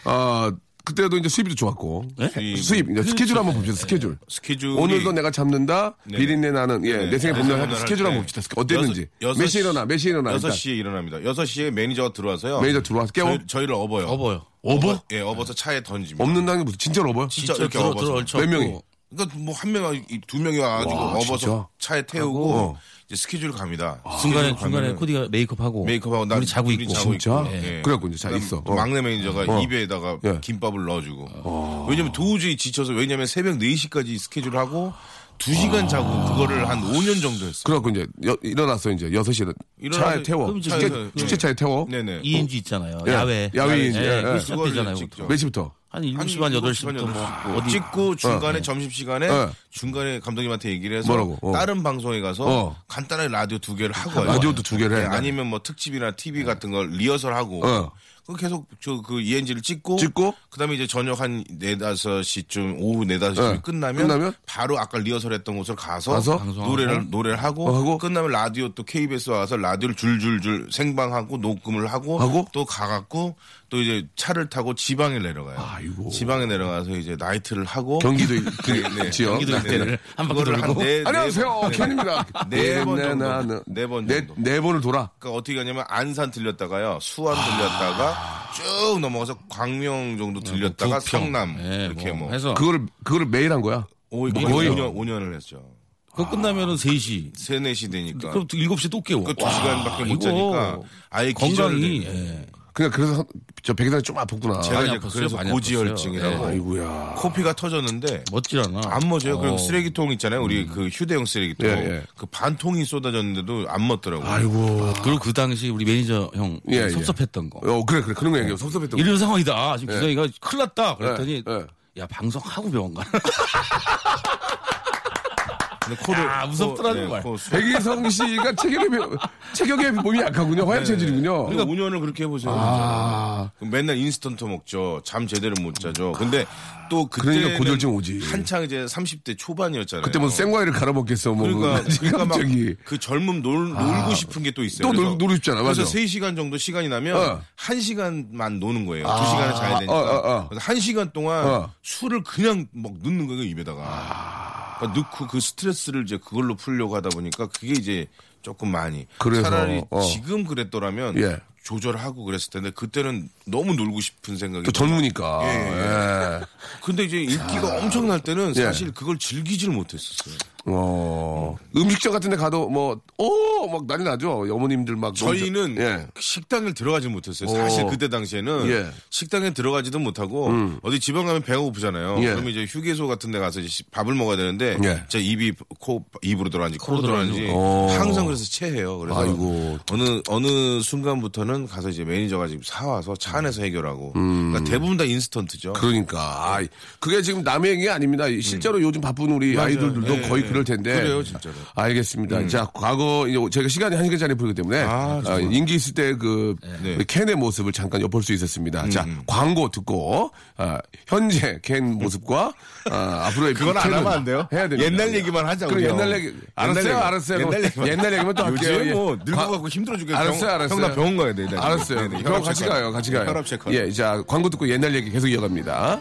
[SPEAKER 1] 아, 그때도 이제 수입도 좋았고.
[SPEAKER 6] 네?
[SPEAKER 5] 수입.
[SPEAKER 1] 수입. 이제 스케줄 한번 봅시다. 스케줄.
[SPEAKER 5] 스케줄이
[SPEAKER 1] 오늘도 내가 참는다. 비린내 나는 예,
[SPEAKER 5] 네네.
[SPEAKER 1] 내 생에
[SPEAKER 5] 내
[SPEAKER 1] 봄날 스케줄
[SPEAKER 5] 할
[SPEAKER 1] 한번
[SPEAKER 5] 때.
[SPEAKER 1] 봅시다. 어땠는지.
[SPEAKER 5] 여섯-
[SPEAKER 1] 몇 시에 일어나? 몇 시에 일어나? 일단.
[SPEAKER 5] 6시에 일어납니다. 6시에 매니저가 들어와서요.
[SPEAKER 1] 매니저 들어와서 깨워?
[SPEAKER 5] 저희, 를 업어요.
[SPEAKER 6] 업어요.
[SPEAKER 1] 업어?
[SPEAKER 5] 예, 업어서 차에 던집니다.
[SPEAKER 1] 업는다는 게 무슨 진짜로 업어요?
[SPEAKER 5] 진짜
[SPEAKER 6] 진짜
[SPEAKER 5] 이렇게
[SPEAKER 6] 들어
[SPEAKER 5] 업어서.
[SPEAKER 6] 들어.
[SPEAKER 1] 몇 명이?
[SPEAKER 5] 그러니까 뭐 한 명, 두 명이 와가지고
[SPEAKER 1] 와,
[SPEAKER 5] 업어서
[SPEAKER 1] 진짜?
[SPEAKER 5] 차에 태우고
[SPEAKER 1] 어.
[SPEAKER 5] 이제 스케줄 갑니다.
[SPEAKER 6] 중간에
[SPEAKER 5] 스케줄
[SPEAKER 6] 중간에
[SPEAKER 5] 가면은
[SPEAKER 6] 코디가 메이크업하고
[SPEAKER 5] 메이크업하고 나
[SPEAKER 6] 우리 자고 있고.
[SPEAKER 5] 자고
[SPEAKER 1] 진짜? 예. 그래갖고 이제 자,
[SPEAKER 5] 그다음
[SPEAKER 1] 있어.
[SPEAKER 5] 또
[SPEAKER 1] 어.
[SPEAKER 5] 막내 매니저가
[SPEAKER 1] 어.
[SPEAKER 5] 입에다가
[SPEAKER 1] 예.
[SPEAKER 5] 김밥을 넣어주고. 왜냐면 도저히 지쳐서 왜냐면 새벽 4시까지 스케줄 하고 2시간 자고 그거를 한 5년 정도 했어요.
[SPEAKER 1] 그래갖고 이제 여- 일어났어 이제 6시에
[SPEAKER 5] 일어나서
[SPEAKER 1] 차에 태워.
[SPEAKER 6] 그럼 이제
[SPEAKER 1] 축제,
[SPEAKER 5] 차에서-
[SPEAKER 1] 축제차에 태워.
[SPEAKER 5] 네네.
[SPEAKER 6] ENG 있잖아요.
[SPEAKER 1] 예.
[SPEAKER 6] 야외.
[SPEAKER 1] 야외,
[SPEAKER 6] 예,
[SPEAKER 1] 예,
[SPEAKER 6] 그거
[SPEAKER 1] 예. 몇 시부터?
[SPEAKER 6] 한 7시
[SPEAKER 5] 한
[SPEAKER 6] 반,
[SPEAKER 5] 7시
[SPEAKER 6] 8시부터 뭐
[SPEAKER 5] 반,
[SPEAKER 6] 어디
[SPEAKER 5] 찍고 중간에 점심 시간에
[SPEAKER 1] 어.
[SPEAKER 5] 중간에 감독님한테 얘기를 해서
[SPEAKER 1] 뭐라고? 어.
[SPEAKER 5] 다른 방송에 가서
[SPEAKER 1] 어.
[SPEAKER 5] 간단하게 라디오 두 개를 하고 와요.
[SPEAKER 1] 라디오도 두 개를 해.
[SPEAKER 5] 네, 아니면 뭐 특집이나 TV 같은 걸 리허설하고
[SPEAKER 1] 어.
[SPEAKER 5] 그 계속 저 그 ENG를 찍고
[SPEAKER 1] 찍고?
[SPEAKER 5] 그다음에 이제 저녁 한 네다섯 시쯤 오후 네다섯 시쯤
[SPEAKER 1] 네.
[SPEAKER 5] 끝나면,
[SPEAKER 1] 끝나면?
[SPEAKER 5] 바로 아까 리허설 했던 곳을 가서,
[SPEAKER 1] 가서?
[SPEAKER 5] 노래를 노래를 하고,
[SPEAKER 1] 어, 하고?
[SPEAKER 5] 끝나면 라디오 또 KBS 와서 라디오를 줄줄줄 생방하고 녹음을 하고,
[SPEAKER 1] 하고?
[SPEAKER 5] 또 가갖고 또 이제 차를 타고 지방에 내려가요.
[SPEAKER 1] 아이고.
[SPEAKER 5] 지방에 내려가서 이제 나이트를 하고
[SPEAKER 1] 경기도 그
[SPEAKER 5] 네,
[SPEAKER 1] 지역.
[SPEAKER 6] 경기도
[SPEAKER 5] 네,
[SPEAKER 6] 일대를
[SPEAKER 5] 네.
[SPEAKER 6] 한 바퀴
[SPEAKER 5] 그거를
[SPEAKER 6] 돌고.
[SPEAKER 5] 네, 네
[SPEAKER 1] 안녕하세요,
[SPEAKER 5] 번,
[SPEAKER 1] 켄입니다.
[SPEAKER 5] 네번 정도. 네번
[SPEAKER 1] 네,
[SPEAKER 5] 정도.
[SPEAKER 1] 네 번을 돌아.
[SPEAKER 5] 그러니까 어떻게 하냐면 안산 들렸다가요, 수원 들렸다가 쭉 넘어가서 광명 정도 들렸다가
[SPEAKER 6] 부평.
[SPEAKER 5] 성남
[SPEAKER 6] 예,
[SPEAKER 5] 이렇게 뭐,
[SPEAKER 6] 해서
[SPEAKER 1] 그거를 그거를 매일 한 거야.
[SPEAKER 5] 거의
[SPEAKER 1] 거의
[SPEAKER 5] 5년, 5년을 했죠.
[SPEAKER 6] 그거 끝나면은 3시.
[SPEAKER 5] 3, 4시 되니까.
[SPEAKER 6] 그럼 7시에 또 깨워.
[SPEAKER 5] 그두
[SPEAKER 6] 와,
[SPEAKER 5] 시간밖에 못
[SPEAKER 6] 이거
[SPEAKER 5] 자니까 아예
[SPEAKER 6] 건강이
[SPEAKER 5] 기절을
[SPEAKER 6] 예.
[SPEAKER 1] 그냥 그래서 저 백이상이 좀 아팠구나.
[SPEAKER 5] 제가
[SPEAKER 6] 많이 아팠어요,
[SPEAKER 5] 그래서
[SPEAKER 6] 많이
[SPEAKER 5] 고지혈증이라고
[SPEAKER 6] 아팠어요.
[SPEAKER 1] 아이고야.
[SPEAKER 5] 코피가 터졌는데
[SPEAKER 6] 멋질 않아.
[SPEAKER 5] 안 멎어요. 그리고
[SPEAKER 6] 어.
[SPEAKER 5] 쓰레기통 있잖아요. 우리 그 휴대용 쓰레기통.
[SPEAKER 1] 예, 예.
[SPEAKER 5] 그 반통이 쏟아졌는데도 안 멎더라고요.
[SPEAKER 1] 아이고.
[SPEAKER 6] 그리고 그 당시 우리 매니저 형
[SPEAKER 1] 예, 예.
[SPEAKER 6] 섭섭했던 거.
[SPEAKER 1] 어, 그래, 그래. 그런 거 얘기해. 섭섭했던 거.
[SPEAKER 6] 이런 상황이다. 지금
[SPEAKER 1] 예.
[SPEAKER 6] 기성이가 큰일 났다. 그랬더니
[SPEAKER 1] 예, 예.
[SPEAKER 6] 야 방송하고 병원 가.
[SPEAKER 5] 코를
[SPEAKER 6] 야, 무섭더라는 말.
[SPEAKER 5] 코 수-
[SPEAKER 1] 배기성 씨가 체격의, 체격의 몸이 약하군요. 허약 체질이군요.
[SPEAKER 5] 그러니까 5년을 그렇게 해보세요.
[SPEAKER 1] 아.
[SPEAKER 5] 맨날 인스턴트 먹죠. 잠 제대로 못 자죠. 근데 또 그때
[SPEAKER 1] 그러니까 고졸증 오지.
[SPEAKER 5] 한창 이제 30대 초반이었잖아요.
[SPEAKER 1] 그때 뭐 생과일을 갈아 먹겠어. 뭐.
[SPEAKER 5] 그러니까, 그러니까 막
[SPEAKER 1] 갑자기.
[SPEAKER 5] 그 젊음 놀, 놀고 싶은 게 또 있어요.
[SPEAKER 1] 또 놀-
[SPEAKER 5] 그래서-
[SPEAKER 1] 놀고 싶잖아,
[SPEAKER 5] 그래서
[SPEAKER 1] 맞아.
[SPEAKER 5] 3시간 정도 시간이 나면
[SPEAKER 1] 어.
[SPEAKER 5] 1시간만 노는 거예요. 2시간을 자야 되니까.
[SPEAKER 1] 어, 어, 어.
[SPEAKER 5] 그래서 1시간 동안
[SPEAKER 1] 어.
[SPEAKER 5] 술을 그냥 막 넣는 거예요, 입에다가. 그러니까 넣고 그 스트레스를 이제 그걸로 풀려고 하다 보니까 그게 이제 조금 많이.
[SPEAKER 1] 그래서,
[SPEAKER 5] 차라리
[SPEAKER 1] 어.
[SPEAKER 5] 지금 그랬더라면
[SPEAKER 1] 예.
[SPEAKER 5] 조절하고 그랬을 텐데 그때는 너무 놀고 싶은 생각이
[SPEAKER 1] 또 젊으니까.
[SPEAKER 5] 예,
[SPEAKER 1] 예.
[SPEAKER 5] 근데 이제 인기가 엄청날 때는
[SPEAKER 1] 예.
[SPEAKER 5] 사실 그걸 즐기질 못했었어요.
[SPEAKER 1] 어. 음식점 같은 데 가도 뭐, 오! 막 난리 나죠. 어머님들 막.
[SPEAKER 5] 저희는
[SPEAKER 1] 예.
[SPEAKER 5] 식당을 들어가지 못했어요. 사실
[SPEAKER 1] 오.
[SPEAKER 5] 그때 당시에는
[SPEAKER 1] 예.
[SPEAKER 5] 식당에 들어가지도 못하고 어디 지방 가면 배가 고프잖아요.
[SPEAKER 1] 예.
[SPEAKER 5] 그러면 이제 휴게소 같은 데 가서 밥을 먹어야 되는데
[SPEAKER 1] 예.
[SPEAKER 5] 제 입이 코 입으로 들어가는지 코로 들어가는지
[SPEAKER 1] 오.
[SPEAKER 5] 항상 그래서 체해요. 그래서
[SPEAKER 1] 아이고.
[SPEAKER 5] 어느 어느 순간부터는 가서 이제 매니저가 김밥 사와서 차 안에서 해결하고
[SPEAKER 1] 음.
[SPEAKER 5] 그러니까 대부분 다 인스턴트죠.
[SPEAKER 1] 그러니까. 그게 지금 남의 얘기가 아닙니다. 실제로 요즘 바쁜 우리
[SPEAKER 5] 맞아요.
[SPEAKER 1] 아이돌들도
[SPEAKER 5] 예,
[SPEAKER 1] 거의
[SPEAKER 5] 예.
[SPEAKER 1] 그럴 텐데.
[SPEAKER 5] 그래요, 진짜로.
[SPEAKER 1] 알겠습니다. 자, 과거, 이제 제가 시간이 한 시간짜리 부르기 때문에.
[SPEAKER 5] 아,
[SPEAKER 1] 아, 인기 있을 때 그,
[SPEAKER 5] 네.
[SPEAKER 1] 캔의 모습을 잠깐 엿볼 수 있었습니다. 자,
[SPEAKER 5] 음.
[SPEAKER 1] 광고 듣고, 아, 현재 켄 모습과, 아, 앞으로의
[SPEAKER 5] 그건 안 하면 안 돼요?
[SPEAKER 1] 해야 됩니다.
[SPEAKER 5] 옛날 얘기만 하자고요.
[SPEAKER 1] 그럼 옛날 얘기. 알았어요,
[SPEAKER 5] 얘기.
[SPEAKER 1] 알았어요.
[SPEAKER 5] 옛날 얘기만.
[SPEAKER 1] 옛날 얘기만 또 할게요. 예.
[SPEAKER 5] 뭐
[SPEAKER 1] 과-
[SPEAKER 5] 늙어갖고 힘들어 죽겠어.
[SPEAKER 1] 알았어요, 알았어요.
[SPEAKER 5] 형 나 병원 가야 돼. 나.
[SPEAKER 1] 알았어요.
[SPEAKER 5] 네, 네, 혈압
[SPEAKER 1] 같이. 가요, 같이 가요.
[SPEAKER 5] 혈압 체크.
[SPEAKER 1] 예, 자, 광고 듣고 옛날 얘기 계속 이어갑니다.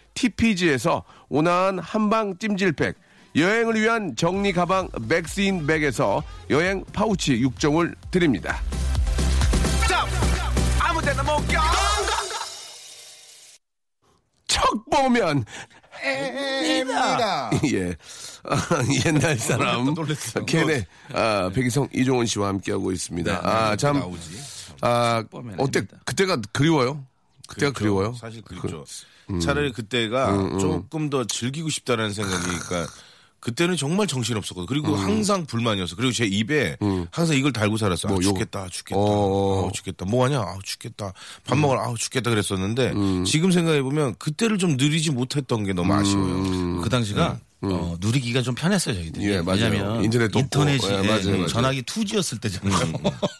[SPEAKER 1] TPG에서 온화한 한방 찜질팩, 여행을 위한 정리 가방 맥스인 백에서 여행 파우치 6종을 드립니다. 척 보면
[SPEAKER 5] 입니다.
[SPEAKER 1] 예 아, 옛날 사람 캔의 아, 배기성 이종원 씨와 함께하고 있습니다. 아참
[SPEAKER 5] 나오지.
[SPEAKER 1] 아, 어때. 그때가 그리워요? 그때가
[SPEAKER 5] 그렇죠.
[SPEAKER 1] 그리워요?
[SPEAKER 5] 사실 그립죠. 차라리 그때가 조금 더 즐기고 싶다라는 생각이, 그러니까 그때는 정말 정신 없었거든요. 그리고 항상 불만이었어. 그리고 제 입에 항상 이걸 달고 살았어. 아,
[SPEAKER 1] 뭐 요-
[SPEAKER 5] 죽겠다, 죽겠다,
[SPEAKER 1] 어.
[SPEAKER 5] 아우, 죽겠다. 뭐 하냐? 아우, 죽겠다. 밥 먹으러 아우, 죽겠다 그랬었는데 지금 생각해 보면 그때를 좀 누리지 못했던 게 너무 아쉬워요.
[SPEAKER 6] 그 당시가 어, 누리기가 좀 편했어요 저희들이.
[SPEAKER 1] 예, 맞아요.
[SPEAKER 6] 왜냐면
[SPEAKER 1] 인터넷도 없고.
[SPEAKER 6] 인터넷이
[SPEAKER 1] 예, 맞아요, 맞아요.
[SPEAKER 6] 전화기 2G였을 때잖아요.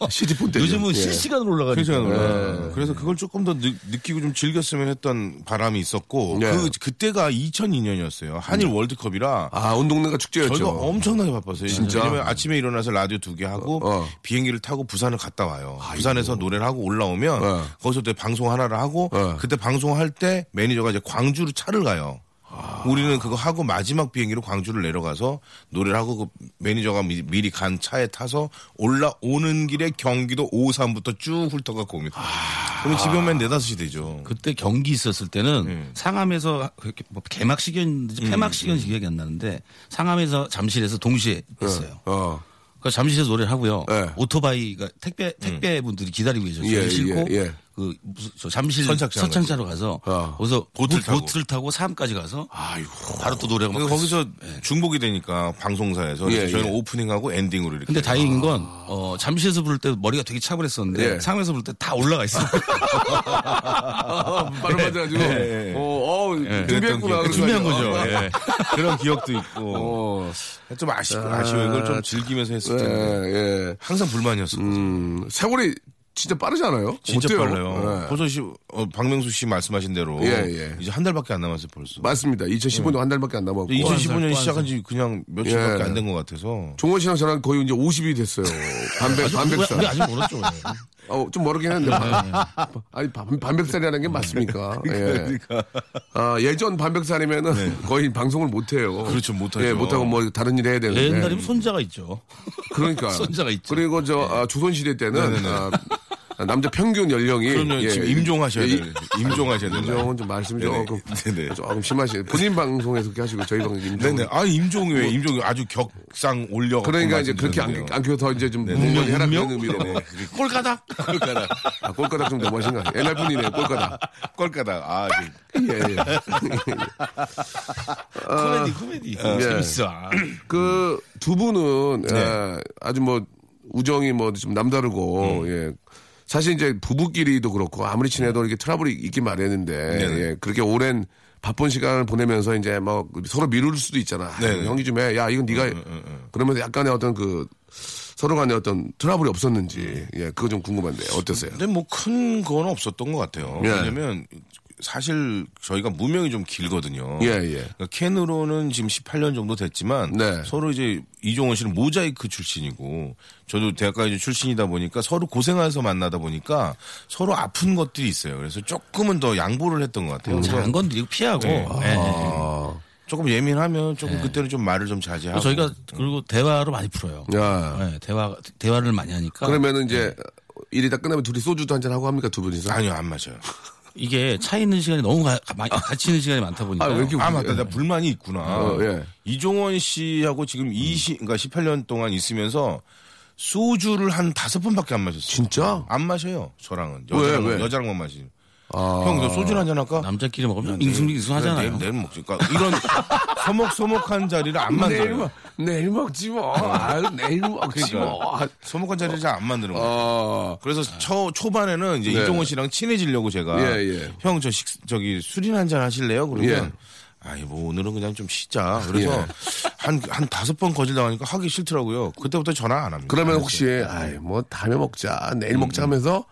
[SPEAKER 1] 시티폰 때
[SPEAKER 6] 요즘은 실시간으로 올라가니까.
[SPEAKER 5] 그래서, 그래서 그걸 조금 더 느, 느끼고 좀 즐겼으면 했던 바람이 있었고
[SPEAKER 1] 네.
[SPEAKER 5] 그 그때가 2002년이었어요. 한일 월드컵이라
[SPEAKER 1] 아 운동회가 축제였죠.
[SPEAKER 5] 저희가 엄청나게 바빴어요.
[SPEAKER 1] 진짜?
[SPEAKER 5] 왜냐면 아침에 일어나서 라디오 두 개 하고
[SPEAKER 1] 어.
[SPEAKER 5] 비행기를 타고 부산을 갔다 와요. 부산에서 노래를 하고 올라오면
[SPEAKER 1] 어.
[SPEAKER 5] 거기서 또 방송 하나를 하고
[SPEAKER 1] 어.
[SPEAKER 5] 그때 방송할 때 매니저가 이제 광주로 차를 가요.
[SPEAKER 1] 아.
[SPEAKER 5] 우리는 그거 하고 마지막 비행기로 광주를 내려가서 노래를 하고 그 매니저가 미, 미리 간 차에 타서 올라오는 길에 경기도 오산부터 쭉 훑어갖고 옵니다.
[SPEAKER 1] 아.
[SPEAKER 5] 그러면 집에 오면 네다섯 시 되죠.
[SPEAKER 6] 그때 경기 있었을 때는
[SPEAKER 5] 네.
[SPEAKER 6] 상암에서 뭐 개막식이었는지
[SPEAKER 5] 음,
[SPEAKER 6] 폐막식이었는지 기억이 안 나는데 상암에서 잠실에서 동시에 했어요.
[SPEAKER 1] 어.
[SPEAKER 6] 그 잠실에서 노래를 하고요.
[SPEAKER 1] 네.
[SPEAKER 6] 오토바이가 택배 택배 분들이 기다리고 계셨어요.
[SPEAKER 1] 예,
[SPEAKER 6] 싣고
[SPEAKER 1] 예, 예.
[SPEAKER 6] 그 무슨 저 잠실
[SPEAKER 5] 선착장
[SPEAKER 6] 선착장으로 가서
[SPEAKER 1] 어.
[SPEAKER 6] 거기서
[SPEAKER 5] 보트를
[SPEAKER 6] 보트,
[SPEAKER 5] 타고.
[SPEAKER 6] 보트를 타고 상암까지 가서
[SPEAKER 1] 아이고.
[SPEAKER 6] 바로 또 노래가 막
[SPEAKER 5] 거기서
[SPEAKER 6] 네.
[SPEAKER 5] 중복이 되니까 방송사에서
[SPEAKER 1] 예,
[SPEAKER 5] 저희는
[SPEAKER 1] 예.
[SPEAKER 5] 오프닝하고 엔딩으로 이렇게.
[SPEAKER 6] 근데 다행인 건 어, 잠실에서 부를 때 머리가 되게 차분했었는데
[SPEAKER 1] 예.
[SPEAKER 6] 상암에서 부를 때 다 올라가 있어.
[SPEAKER 1] 바로 맞아가지고.
[SPEAKER 5] 예, 예.
[SPEAKER 1] 어, 어, 준비했구나.
[SPEAKER 6] 준비한. 거죠.
[SPEAKER 1] 어.
[SPEAKER 6] 예.
[SPEAKER 5] 그런 기억도 있고.
[SPEAKER 1] 어.
[SPEAKER 5] 좀 아쉽, 아쉬워. 이걸 좀 즐기면서 했을
[SPEAKER 1] 예,
[SPEAKER 5] 텐데.
[SPEAKER 1] 예.
[SPEAKER 5] 항상 불만이었어.
[SPEAKER 1] 음, 세월이 진짜 빠르지 않아요?
[SPEAKER 5] 진짜
[SPEAKER 1] 어때요?
[SPEAKER 5] 빨라요.
[SPEAKER 1] 예.
[SPEAKER 5] 벌써 시, 어, 박명수 씨 말씀하신 대로
[SPEAKER 1] 예, 예.
[SPEAKER 5] 이제 한 달밖에 안 남았어요 벌써.
[SPEAKER 1] 맞습니다. 2015년 한 달밖에 안 남았고.
[SPEAKER 5] 2015년
[SPEAKER 6] 또
[SPEAKER 5] 시작한 지 그냥 며칠밖에
[SPEAKER 1] 예.
[SPEAKER 5] 안된 것 같아서.
[SPEAKER 1] 종원 씨랑 저랑 거의 이제 50이 됐어요. 반백, 반백살.
[SPEAKER 6] 아직 멀었죠. 왜.
[SPEAKER 1] 어, 좀 멀었긴 했는데. 반- 아니, 반, 반백살이라는 게 맞습니까? 예. 아, 예전 반백살이면은 거의 방송을 못해요.
[SPEAKER 5] 네. 그렇죠, 못하죠.
[SPEAKER 1] 예, 못하고 뭐 다른 일 해야 되는데.
[SPEAKER 6] 옛날이면 손자가 있죠.
[SPEAKER 1] 그러니까.
[SPEAKER 6] 손자가 있죠.
[SPEAKER 1] 그리고 저, 아, 조선시대 때는. 아, 남자 평균 연령이.
[SPEAKER 5] 그러면
[SPEAKER 1] 예,
[SPEAKER 5] 지금 임종하셔야
[SPEAKER 1] 예,
[SPEAKER 5] 돼요. 임종하셔야 돼요.
[SPEAKER 1] 임종은 좀
[SPEAKER 5] 네네.
[SPEAKER 1] 조금.
[SPEAKER 5] 네네.
[SPEAKER 1] 조금 심하시 본인 방송에서 그렇게 하시고 저희 방송 임종.
[SPEAKER 5] 네네. 아 임종이 왜 임종이 아주 격상 올려.
[SPEAKER 1] 뭐 그러니까 이제 그렇게 안, 안 키워서 이제 좀 문명 해라 그런 의미로.
[SPEAKER 6] 꼴가닥.
[SPEAKER 5] 꼴까다.
[SPEAKER 1] 아, 꼴가닥 좀 너무하신 거? 옛날 분이네, 꼴가닥.
[SPEAKER 5] 꼴까다. 아,
[SPEAKER 1] 예, 예.
[SPEAKER 6] 코미디 코미디.
[SPEAKER 1] 예.
[SPEAKER 6] 재밌어.
[SPEAKER 1] 그두 분은
[SPEAKER 5] 네.
[SPEAKER 1] 예, 아주 뭐 우정이 뭐 좀 남다르고
[SPEAKER 5] 음.
[SPEAKER 1] 예. 사실 이제 부부끼리도 그렇고 아무리 친해도 이렇게 트러블이 있긴 마련인데. 예, 그렇게 오랜 바쁜 시간을 보내면서 이제 뭐 서로 미룰 수도 있잖아. 아. 형이 좀 해. 야 이건 네가 해. 그러면서 약간의 어떤 그 서로 간에 어떤 트러블이 없었는지 예 그거 좀 궁금한데 어땠어요?
[SPEAKER 5] 근데 뭐 큰 건 없었던 것 같아요.
[SPEAKER 1] 예.
[SPEAKER 5] 왜냐면 사실 저희가 무명이 좀 길거든요.
[SPEAKER 1] 예, 예.
[SPEAKER 5] 그러니까 캔으로는 지금 18년 정도 됐지만
[SPEAKER 1] 네.
[SPEAKER 5] 서로 이제 이종원 씨는 모자이크 출신이고 저도 대학가이즈 출신이다 보니까 서로 고생해서 만나다 보니까 서로 아픈 것들이 있어요. 그래서 조금은 더 양보를 했던 것 같아요. 그래서
[SPEAKER 6] 잘안 건드리고 피하고.
[SPEAKER 5] 네.
[SPEAKER 6] 예.
[SPEAKER 1] 아,
[SPEAKER 5] 조금 예민하면 조금 그때는 좀 말을 좀 자제하고.
[SPEAKER 6] 저희가 그리고 대화로 많이 풀어요.
[SPEAKER 1] 야.
[SPEAKER 6] 네, 대화 대화를 많이 하니까.
[SPEAKER 1] 그러면은 이제 일이 다 끝나면 둘이 소주도 한 잔 하고 합니까 두 분이서?
[SPEAKER 5] 아니요 안 마셔요.
[SPEAKER 6] 이게 차 있는 시간이 너무 가- 많이 같이 있는 시간이 많다 보니까.
[SPEAKER 1] 아, 왜 이렇게
[SPEAKER 5] 아 맞다, 나 불만이 있구나.
[SPEAKER 1] 어, 예.
[SPEAKER 5] 이종원 씨하고 지금 20, 그러니까 18년 동안 있으면서 소주를 한 다섯 번밖에 안 마셨어요.
[SPEAKER 1] 진짜?
[SPEAKER 5] 안 마셔요. 저랑은
[SPEAKER 1] 왜,
[SPEAKER 5] 여자랑
[SPEAKER 1] 왜?
[SPEAKER 5] 여자랑만 마시.
[SPEAKER 1] 아.
[SPEAKER 5] 형, 너 소주 한잔 할까?
[SPEAKER 6] 남자끼리 먹으면 밍숭밍숭하잖아요.
[SPEAKER 5] 내일, 내일 먹지. 그러니까 이런 서먹서먹한 자리를 안
[SPEAKER 1] 내일,
[SPEAKER 5] 만들어요.
[SPEAKER 1] 먹, 내일 먹지 뭐. 아유, 내일 먹지 뭐.
[SPEAKER 5] 그러니까 서먹한 자리를 잘 안 만드는 거예요.
[SPEAKER 1] 아.
[SPEAKER 5] 그래서 초 초반에는 이제
[SPEAKER 1] 네.
[SPEAKER 5] 이종원 씨랑 친해지려고 제가
[SPEAKER 1] 예, 예.
[SPEAKER 5] 형 저 식 저기 술이나 한잔 하실래요? 그러면
[SPEAKER 1] 예.
[SPEAKER 5] 아이 뭐 오늘은 그냥 좀 쉬자. 그래서
[SPEAKER 1] 예.
[SPEAKER 5] 한한 다섯 번 거질 당하니까 하기 싫더라고요. 그때부터 전화 안 합니다.
[SPEAKER 1] 그러면 혹시, 아이, 뭐, 다음에 먹자, 내일 먹자 하면서,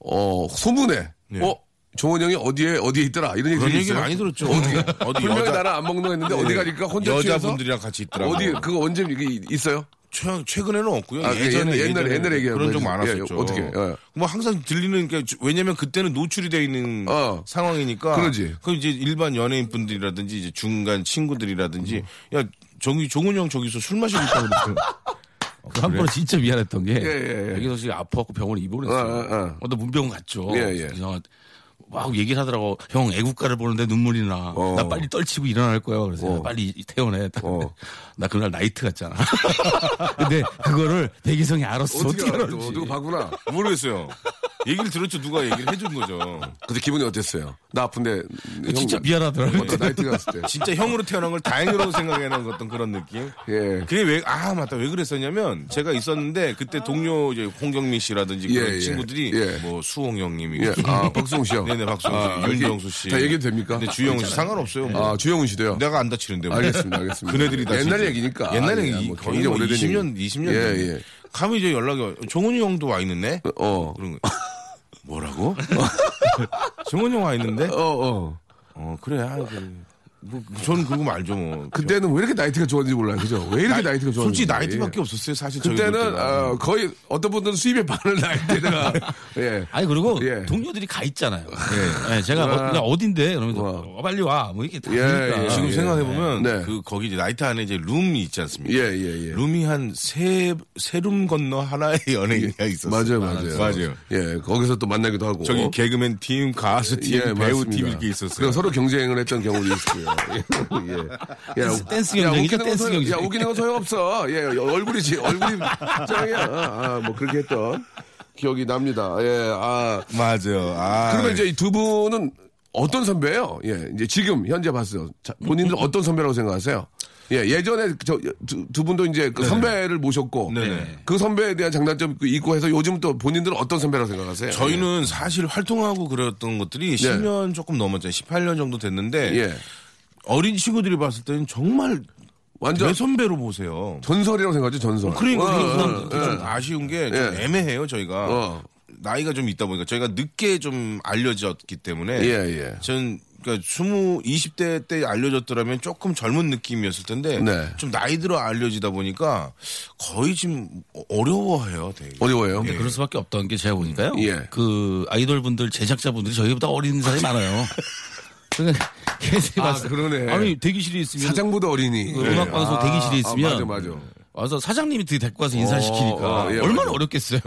[SPEAKER 1] 어, 소문에,
[SPEAKER 5] 네.
[SPEAKER 1] 어, 종원 형이 어디에, 어디에 있더라. 이런 얘기
[SPEAKER 5] 그런 얘기
[SPEAKER 1] 있어요?
[SPEAKER 5] 많이 들었죠. 어디 어디
[SPEAKER 1] 분명히
[SPEAKER 5] 여자
[SPEAKER 1] 나랑 안 먹는 거 했는데 어디 가니까 혼자 취해서
[SPEAKER 5] 여자분들이랑 같이 있더라고.
[SPEAKER 1] 어디, 그거 언제 이게 있어요?
[SPEAKER 5] 최, 최근에는 없고요.
[SPEAKER 1] 아, 그
[SPEAKER 5] 예전에
[SPEAKER 1] 옛날- 옛날에-
[SPEAKER 5] 예전에
[SPEAKER 1] 옛날에 얘기하고
[SPEAKER 5] 그런 적
[SPEAKER 1] 해주세요.
[SPEAKER 5] 많았었죠.
[SPEAKER 1] 예, 어떻게, 예.
[SPEAKER 5] 뭐 항상 들리는 게 왜냐면 그때는 노출이 돼 있는
[SPEAKER 1] 어.
[SPEAKER 5] 상황이니까.
[SPEAKER 1] 그러지.
[SPEAKER 5] 그 이제 일반 연예인 분들이라든지 이제 중간 친구들이라든지
[SPEAKER 1] 음.
[SPEAKER 5] 야 저기 종훈이 형 저기서 술 마시고 있다 그랬더니
[SPEAKER 6] 그한 번은 진짜 미안했던 게
[SPEAKER 1] 예, 예, 예.
[SPEAKER 6] 여기서 지금 아파갖고 병원에 입원했어요.
[SPEAKER 1] 어, 어, 어.
[SPEAKER 6] 어, 나 문병원 갔죠.
[SPEAKER 1] 예, 예.
[SPEAKER 6] 그래서 막 얘기를 하더라고. 형 애국가를 보는데 눈물이 나.
[SPEAKER 1] 어.
[SPEAKER 6] 나 빨리 떨치고 일어날 거야. 그래서
[SPEAKER 1] 어.
[SPEAKER 6] 빨리 퇴원해.
[SPEAKER 1] 어.
[SPEAKER 6] 나 그날 나이트 갔잖아. 근데 그거를 백이성이 알았어.
[SPEAKER 1] 어떻게
[SPEAKER 6] 어떻게? 알았지?
[SPEAKER 1] 누구 봤구나.
[SPEAKER 5] 모르겠어요. 얘기를 들었죠. 누가 얘기를 해준 거죠.
[SPEAKER 1] 근데 기분이 어땠어요? 나 아픈데.
[SPEAKER 6] 진짜
[SPEAKER 1] 형,
[SPEAKER 6] 미안하더라고.
[SPEAKER 1] 어떤 나이트 갔을 때.
[SPEAKER 5] 진짜 형으로 태어난 걸 다행으로 생각해놓은 어떤 그런 느낌.
[SPEAKER 1] 예.
[SPEAKER 5] 그게 왜, 아, 맞다. 왜 그랬었냐면, 제가 있었는데, 그때 동료, 이제, 홍경민 씨라든지 그런
[SPEAKER 1] 예, 예.
[SPEAKER 5] 친구들이,
[SPEAKER 1] 예.
[SPEAKER 5] 뭐, 수홍 형님이.
[SPEAKER 1] 예. 아, 박수홍 씨요?
[SPEAKER 5] 네네, 박수홍
[SPEAKER 1] 아,
[SPEAKER 5] 씨, 윤정수 씨.
[SPEAKER 1] 다 얘기해도 됩니까?
[SPEAKER 5] 근데 주영훈 씨 상관없어요. 뭐.
[SPEAKER 1] 아, 주영훈 씨도요?
[SPEAKER 5] 내가 안 다치는데. 뭐.
[SPEAKER 1] 알겠습니다, 알겠습니다.
[SPEAKER 5] 그네들이 다.
[SPEAKER 1] 옛날
[SPEAKER 5] 진짜.
[SPEAKER 1] 얘기니까.
[SPEAKER 5] 옛날
[SPEAKER 1] 아,
[SPEAKER 5] 얘기.
[SPEAKER 1] 뭐
[SPEAKER 5] 거의
[SPEAKER 1] 굉장히
[SPEAKER 5] 뭐
[SPEAKER 1] 오래된
[SPEAKER 5] 20년,
[SPEAKER 1] 얘기.
[SPEAKER 5] 20년.
[SPEAKER 1] 예. 예.
[SPEAKER 5] 가면 이제 연락이, 와. 종훈이 형도 와 있는데?
[SPEAKER 1] 어.
[SPEAKER 5] 그런 거. 뭐라고? 종훈이 형 와 있는데?
[SPEAKER 1] 어, 어.
[SPEAKER 5] 어, 그래. 아, 그래. 뭐, 저는 그거 알죠, 뭐.
[SPEAKER 1] 그때는 왜 이렇게 나이트가 좋았는지 몰라요. 그죠? 왜 이렇게 나이 트가 좋았는지.
[SPEAKER 5] 솔직히 나이트밖에 없었어요, 사실.
[SPEAKER 1] 그때는. 어, 거의 어떤 분들은 수입의 반을 나이트에다가, 예.
[SPEAKER 6] 아니 그리고
[SPEAKER 1] 예.
[SPEAKER 6] 동료들이 가 있잖아요. 예, 제가 뭐, 야, 어딘데? 이러면서
[SPEAKER 1] 와.
[SPEAKER 6] 어, 빨리 와. 뭐 이렇게 다
[SPEAKER 1] 예. 예.
[SPEAKER 5] 지금
[SPEAKER 1] 예.
[SPEAKER 5] 생각해 보면
[SPEAKER 1] 네.
[SPEAKER 5] 그 거기 이제 나이트 안에 이제 룸이 있지 않습니까?
[SPEAKER 1] 예, 예, 예.
[SPEAKER 5] 룸이 한세세룸 건너 하나의 연예인이 있었어요.
[SPEAKER 1] 맞아요, 맞아요.
[SPEAKER 5] 맞아요.
[SPEAKER 1] 예, 거기서 또 만나기도 하고.
[SPEAKER 5] 저기 개그맨 팀, 가수 팀,
[SPEAKER 1] 예,
[SPEAKER 5] 배우
[SPEAKER 1] 맞습니다.
[SPEAKER 5] 팀 이렇게 있었어요.
[SPEAKER 1] 서로 경쟁을 했던 경우도 있고요. 예. 예. 야,
[SPEAKER 6] 댄스
[SPEAKER 1] 야,
[SPEAKER 6] 경쟁이죠, 댄스
[SPEAKER 1] 소용-
[SPEAKER 6] 경쟁.
[SPEAKER 1] 야, 웃기는 건 소용없어. 예, 얼굴이지. 얼굴이 짱이야. 아, 뭐 그렇게 했던 기억이 납니다. 예, 아.
[SPEAKER 5] 맞아요. 아,
[SPEAKER 1] 그러면 이제 이 두 분은 어떤 선배예요? 예, 이제 지금 현재 봤어요. 자, 본인들 어떤 선배라고 생각하세요? 예, 예전에 저, 두, 두 분도 이제 그 선배를 모셨고
[SPEAKER 5] 네네.
[SPEAKER 1] 그 선배에 대한 장단점 있고 해서 요즘 또 본인들은 어떤 선배라고 생각하세요?
[SPEAKER 5] 저희는 사실 활동하고 그랬던 것들이 10년 조금 넘었잖아요. 18년 정도 됐는데
[SPEAKER 1] 예,
[SPEAKER 5] 어린 친구들이 봤을 때는 정말
[SPEAKER 1] 완전
[SPEAKER 5] 대선배로 보세요.
[SPEAKER 1] 전설이라고 생각하죠, 전설.
[SPEAKER 5] 그러니까
[SPEAKER 1] 어,
[SPEAKER 5] 그게
[SPEAKER 1] 어,
[SPEAKER 5] 좀, 좀
[SPEAKER 1] 예.
[SPEAKER 5] 아쉬운 게좀
[SPEAKER 1] 예.
[SPEAKER 5] 애매해요 저희가
[SPEAKER 1] 어.
[SPEAKER 5] 나이가 좀 있다 보니까 저희가 늦게 좀 알려졌기 때문에
[SPEAKER 1] 예, 예.
[SPEAKER 5] 전 그러니까 20, 20대 때 알려졌더라면 조금 젊은 느낌이었을 텐데
[SPEAKER 1] 네.
[SPEAKER 5] 좀 나이 들어 알려지다 보니까 거의 지금 어려워해요, 되게.
[SPEAKER 1] 어려워요.
[SPEAKER 6] 근데 그럴 수밖에 없던 게 제가 보니까요.
[SPEAKER 1] 예.
[SPEAKER 6] 그 아이돌 분들 제작자 분들이 저희보다 어린 사람이 많아요. 그러니까 계속
[SPEAKER 1] 아,
[SPEAKER 6] 봤어요.
[SPEAKER 1] 그러네.
[SPEAKER 6] 아니 대기실에 있으면
[SPEAKER 1] 사장보다 어린이.
[SPEAKER 6] 그 음악 방송
[SPEAKER 1] 아,
[SPEAKER 6] 대기실에
[SPEAKER 1] 아,
[SPEAKER 6] 있으면
[SPEAKER 1] 맞아, 맞아.
[SPEAKER 6] 와서 사장님이 되게 데리고 와서 인사를
[SPEAKER 1] 어,
[SPEAKER 6] 시키니까
[SPEAKER 1] 어, 예,
[SPEAKER 6] 얼마나
[SPEAKER 1] 맞아.
[SPEAKER 6] 어렵겠어요.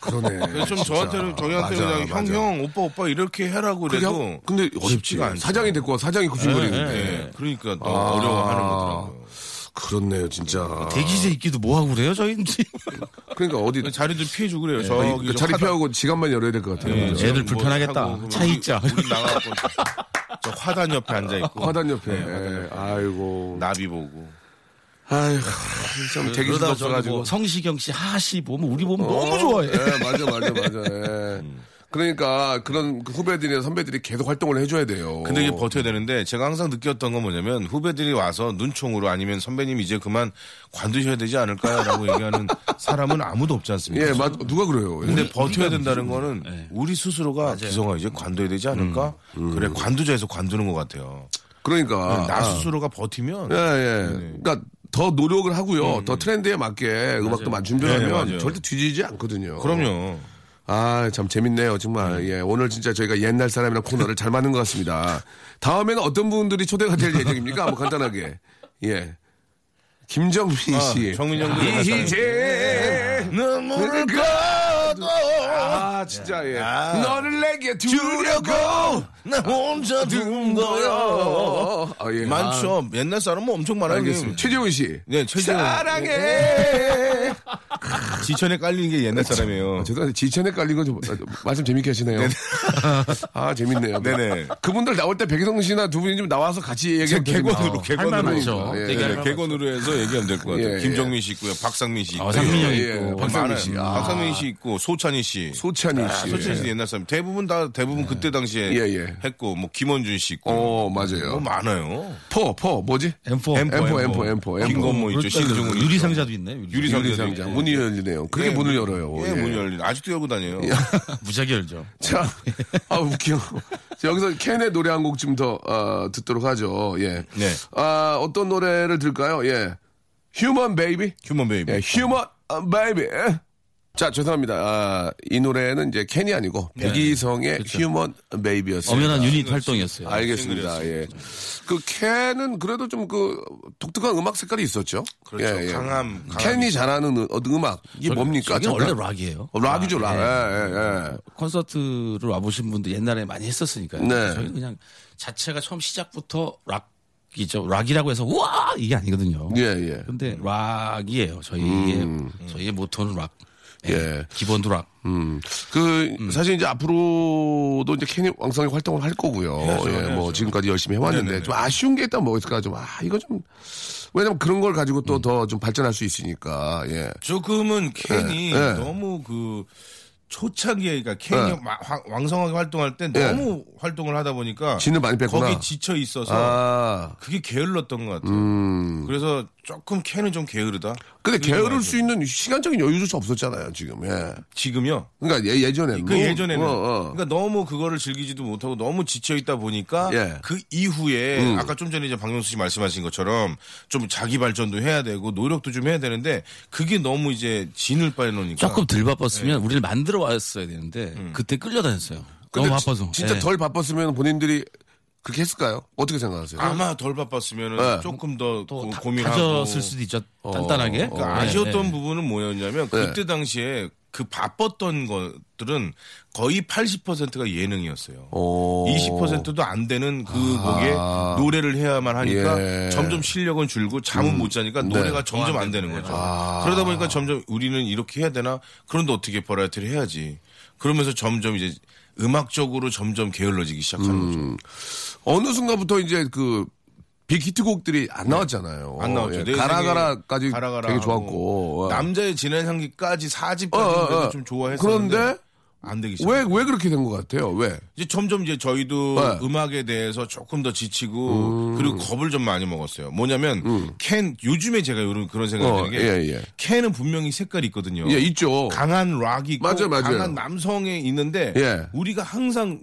[SPEAKER 1] 그러네.
[SPEAKER 5] 좀. 저한테는 저희한테
[SPEAKER 1] 맞아,
[SPEAKER 5] 그냥 형
[SPEAKER 1] 맞아.
[SPEAKER 5] 형 오빠 오빠 이렇게 해라고 그래도
[SPEAKER 1] 형- 근데
[SPEAKER 5] 쉽지가
[SPEAKER 1] 어렵지가
[SPEAKER 5] 않죠.
[SPEAKER 1] 사장이 데리고 와 사장이 구순거리는데.
[SPEAKER 5] 예, 그러니까 더
[SPEAKER 1] 아.
[SPEAKER 5] 어려워하는 거더라고요.
[SPEAKER 1] 그렇네요, 진짜.
[SPEAKER 6] 대기실에 있기도 뭐하고 그래요 저희는
[SPEAKER 1] 그러니까 어디
[SPEAKER 5] 자리도 피해주고 그래요.
[SPEAKER 1] 그
[SPEAKER 5] 저기 저
[SPEAKER 1] 자리 피하고 지갑만 열어야 될 것 같아요.
[SPEAKER 5] 예?
[SPEAKER 6] 애들
[SPEAKER 5] 뭐
[SPEAKER 6] 불편하겠다.
[SPEAKER 5] 하고
[SPEAKER 6] 차
[SPEAKER 5] 우리-
[SPEAKER 6] 있자.
[SPEAKER 5] 우리 나가고 저 화단 옆에 앉아 있고
[SPEAKER 1] 화단 옆에. 아이고.
[SPEAKER 5] 나비 보고.
[SPEAKER 1] 아이고. 참 대기실도
[SPEAKER 6] 그러다 저는
[SPEAKER 1] 없어가지고.
[SPEAKER 6] 뭐 성시경 씨, 하씨 보면 우리 보면 너무 좋아해.
[SPEAKER 1] 예, 맞아, 맞아, 맞아. 예. 그러니까 그런 그 후배들이나 선배들이 계속 활동을 해줘야 돼요.
[SPEAKER 5] 근데 이게 버텨야 되는데 제가 항상 느꼈던 건 뭐냐면 후배들이 와서 눈총으로 아니면 선배님 이제 그만 관두셔야 되지 않을까라고 얘기하는 사람은 아무도 없지 않습니까?
[SPEAKER 1] 예, 맞, 누가 그래요?
[SPEAKER 5] 근데 버텨야 된다는 거는
[SPEAKER 6] 네.
[SPEAKER 5] 우리 스스로가 기성아 이제 관둬야 되지 않을까? 그래 관두자에서 관두는 것 같아요.
[SPEAKER 1] 그러니까.
[SPEAKER 5] 나
[SPEAKER 1] 아.
[SPEAKER 5] 스스로가 버티면
[SPEAKER 1] 예, 예. 그러니까 더 노력을 하고요. 더 트렌드에 맞게 음악도 많이 준비를
[SPEAKER 5] 네,
[SPEAKER 1] 하면
[SPEAKER 5] 맞아요.
[SPEAKER 1] 절대 뒤지지 않거든요.
[SPEAKER 5] 그럼요.
[SPEAKER 1] 아, 참 재밌네요, 정말. 예, 오늘 진짜 저희가 옛날 사람이랑 코너를 잘 맞는 것 같습니다. 다음에는 어떤 분들이 초대가 될 예정입니까? 뭐 간단하게. 예. 김정민 씨.
[SPEAKER 5] 아, 정민 형도 옛날 사람.
[SPEAKER 1] 이제
[SPEAKER 5] 눈물을
[SPEAKER 1] 거둬. 아, 진짜 예.
[SPEAKER 5] 아.
[SPEAKER 1] 너를 내게 주려고
[SPEAKER 5] 나 혼자 둔 거야.
[SPEAKER 1] 아, 예.
[SPEAKER 5] 많죠. 옛날 사람은 엄청
[SPEAKER 1] 아,
[SPEAKER 5] 많아요.
[SPEAKER 1] 알겠습니다. 최재훈 씨.
[SPEAKER 5] 네, 최재훈.
[SPEAKER 1] 사랑해.
[SPEAKER 5] 지천에 깔리는 게 옛날 사람이에요.
[SPEAKER 1] 아, 죄송한데 지천에 깔린 건 좀 말씀 재밌게 하시네요. 아 재밌네요.
[SPEAKER 5] 네네.
[SPEAKER 1] 그분들 나올 때 백성 씨나 두 분이 좀 나와서 같이 얘기하면
[SPEAKER 5] 개건으로, 개건으로.
[SPEAKER 1] 예,
[SPEAKER 5] 네,
[SPEAKER 6] 말
[SPEAKER 5] 개건으로 해서 얘기하면 될 것 같아요.
[SPEAKER 1] 예, 예.
[SPEAKER 5] 김정민 씨 있고요. 박상민 씨 있고.
[SPEAKER 6] 아, 상민 형
[SPEAKER 1] 예,
[SPEAKER 6] 있고.
[SPEAKER 1] 예. 박상민 씨.
[SPEAKER 5] 아. 박상민 씨 있고 소찬희 씨.
[SPEAKER 1] 소찬희 씨.
[SPEAKER 5] 소찬희 씨 옛날 사람. 대부분 다 대부분 그때 당시에
[SPEAKER 1] 예, 예.
[SPEAKER 5] 했고 뭐 김원준 씨 있고.
[SPEAKER 1] 어 맞아요.
[SPEAKER 5] 뭐 많아요.
[SPEAKER 1] 포, 포, 뭐지?
[SPEAKER 6] M4.
[SPEAKER 5] 엠포,
[SPEAKER 1] 엠포,
[SPEAKER 5] 엠포.
[SPEAKER 1] 엠포, 엠포.
[SPEAKER 5] 김건모 있죠. 신승훈 있죠.
[SPEAKER 6] 유리상자도 있네. 유리.
[SPEAKER 5] 유리상자.
[SPEAKER 1] 열리네요. 그게
[SPEAKER 5] 예,
[SPEAKER 1] 문을 열어요.
[SPEAKER 5] 예,
[SPEAKER 1] 예.
[SPEAKER 5] 문이 열리네. 아직도 열고 다녀요.
[SPEAKER 6] 무지하게 열죠.
[SPEAKER 1] 자, 아, 웃겨. 자, 여기서 캔의 노래 한 곡 좀 더, 어, 듣도록 하죠. 예.
[SPEAKER 5] 네.
[SPEAKER 1] 아, 어떤 노래를 들을까요? 예. 휴먼 베이비?
[SPEAKER 5] 휴먼 베이비.
[SPEAKER 1] 예, 휴먼 베이비. 자, 죄송합니다. 아, 이 노래는 이제 캔이 아니고 배기성의 휴먼 베이비였습니다.
[SPEAKER 6] 엄연한 유닛 활동이었어요.
[SPEAKER 1] 알겠습니다. 예. 그 캔은 그래도 좀 그 독특한 음악 색깔이 있었죠.
[SPEAKER 5] 그렇죠.
[SPEAKER 1] 예, 예.
[SPEAKER 5] 강함, 강함이
[SPEAKER 1] 캔이 잘하는 음- 어떤 음악 이게 뭡니까?
[SPEAKER 6] 저게
[SPEAKER 1] 잠깐.
[SPEAKER 6] 원래 락이에요.
[SPEAKER 1] 어, 락이죠, 락.
[SPEAKER 6] 예.
[SPEAKER 1] 예, 예, 예.
[SPEAKER 6] 콘서트를 와보신 분들 옛날에 많이 했었으니까요.
[SPEAKER 1] 네.
[SPEAKER 6] 저희는 그냥 자체가 처음 시작부터 락이죠. 락이라고 해서 우와 이게 아니거든요.
[SPEAKER 1] 예, 예.
[SPEAKER 6] 근데 락이에요. 저희의 저희의 모토는 락.
[SPEAKER 1] 예.
[SPEAKER 6] 기본 도 락.
[SPEAKER 1] 음. 그, 사실 이제 앞으로도 이제 캔이 왕성하게 활동을 할 거고요.
[SPEAKER 5] 해야죠,
[SPEAKER 1] 예, 뭐
[SPEAKER 5] 해야죠.
[SPEAKER 1] 지금까지 열심히 해왔는데
[SPEAKER 5] 네네네.
[SPEAKER 1] 좀 아쉬운 게 있다면 뭐 있을까 좀, 아, 이거 좀, 왜냐면 그런 걸 가지고 또 더좀 발전할 수 있으니까, 예.
[SPEAKER 5] 조금은 캔이
[SPEAKER 1] 네, 네.
[SPEAKER 5] 너무 그 초창기에 그러니까
[SPEAKER 1] 네.
[SPEAKER 5] 마- 황- 왕성하게 활동할 때
[SPEAKER 1] 네.
[SPEAKER 5] 너무 활동을 하다 보니까
[SPEAKER 1] 진을 많이 뺐구나.
[SPEAKER 5] 거기 지쳐 있어서
[SPEAKER 1] 아,
[SPEAKER 5] 그게 게을렀던 것 같아요.
[SPEAKER 1] 음.
[SPEAKER 5] 그래서 조금 캔은 좀 게으르다.
[SPEAKER 1] 근데 게으를. 수 있는 시간적인 여유조차 없었잖아요, 지금, 예.
[SPEAKER 5] 지금요.
[SPEAKER 1] 그러니까 예, 예전에는.
[SPEAKER 5] 그 예전에는
[SPEAKER 1] 어, 어.
[SPEAKER 5] 그러니까 너무 그거를 즐기지도 못하고 너무 지쳐 있다 보니까
[SPEAKER 1] 예.
[SPEAKER 5] 그 이후에
[SPEAKER 1] 음.
[SPEAKER 5] 아까 좀 전에 이제 박명수 씨 말씀하신 것처럼 좀 자기 발전도 해야 되고 노력도 좀 해야 되는데 그게 너무 이제 진을 빨려놓으니까
[SPEAKER 6] 조금 덜 바빴으면 우리를 만들어 왔어야 되는데 그때 끌려다녔어요.
[SPEAKER 1] 근데
[SPEAKER 6] 너무
[SPEAKER 1] 지-
[SPEAKER 6] 바빠서.
[SPEAKER 1] 진짜
[SPEAKER 6] 예.
[SPEAKER 1] 덜 바빴으면 본인들이 그렇게 했을까요? 어떻게 생각하세요?
[SPEAKER 5] 아마 덜 바빴으면
[SPEAKER 1] 네.
[SPEAKER 5] 조금 더
[SPEAKER 6] 또
[SPEAKER 5] 고-
[SPEAKER 6] 다-
[SPEAKER 5] 고민하고
[SPEAKER 6] 다졌을 수도 있죠. 단단하게.
[SPEAKER 5] 그러니까
[SPEAKER 6] 네,
[SPEAKER 5] 아쉬웠던
[SPEAKER 6] 네.
[SPEAKER 5] 부분은 뭐였냐면
[SPEAKER 1] 네.
[SPEAKER 5] 그때 당시에 그 바빴던 것들은 거의 80%가 예능이었어요.
[SPEAKER 1] 오.
[SPEAKER 5] 20%도 안 되는 그 곡에 노래를 해야만 하니까
[SPEAKER 1] 아. 예. 음.
[SPEAKER 5] 점점 실력은 줄고 잠은 못 자니까 노래가
[SPEAKER 1] 네.
[SPEAKER 5] 점점 안 되는 거죠.
[SPEAKER 1] 아.
[SPEAKER 5] 그러다 보니까 점점 우리는 이렇게 해야 되나? 그런데 어떻게 버라이어티를 해야지. 그러면서 점점 이제 음악적으로 점점 게을러지기 시작하는
[SPEAKER 1] 음.
[SPEAKER 5] 거죠.
[SPEAKER 1] 어느 순간부터 이제 그 빅히트곡들이 안 나왔잖아요.
[SPEAKER 5] 안 나왔죠.
[SPEAKER 1] 예,
[SPEAKER 5] 내
[SPEAKER 1] 가라가라까지
[SPEAKER 5] 가라가라
[SPEAKER 1] 되게 좋았고. 예.
[SPEAKER 5] 남자의 진한 향기까지 4집까지
[SPEAKER 1] 어, 어, 어.
[SPEAKER 5] 좀 좋아했었는데
[SPEAKER 1] 그런데
[SPEAKER 5] 안 되기 시작.
[SPEAKER 1] 왜, 왜 그렇게 된 것 같아요? 왜?
[SPEAKER 5] 이제 점점 이제 저희도
[SPEAKER 1] 네.
[SPEAKER 5] 음악에 대해서 조금 더 지치고 그리고 겁을 좀 많이 먹었어요. 뭐냐면 캔 요즘에 제가 요런 그런 생각이
[SPEAKER 1] 어,
[SPEAKER 5] 드는 게
[SPEAKER 1] 예, 예.
[SPEAKER 5] 캔은 분명히 색깔이 있거든요.
[SPEAKER 1] 예, 있죠.
[SPEAKER 5] 강한 락이 있고
[SPEAKER 1] 맞아요, 맞아요.
[SPEAKER 5] 강한 남성에 있는데
[SPEAKER 1] 예.
[SPEAKER 5] 우리가 항상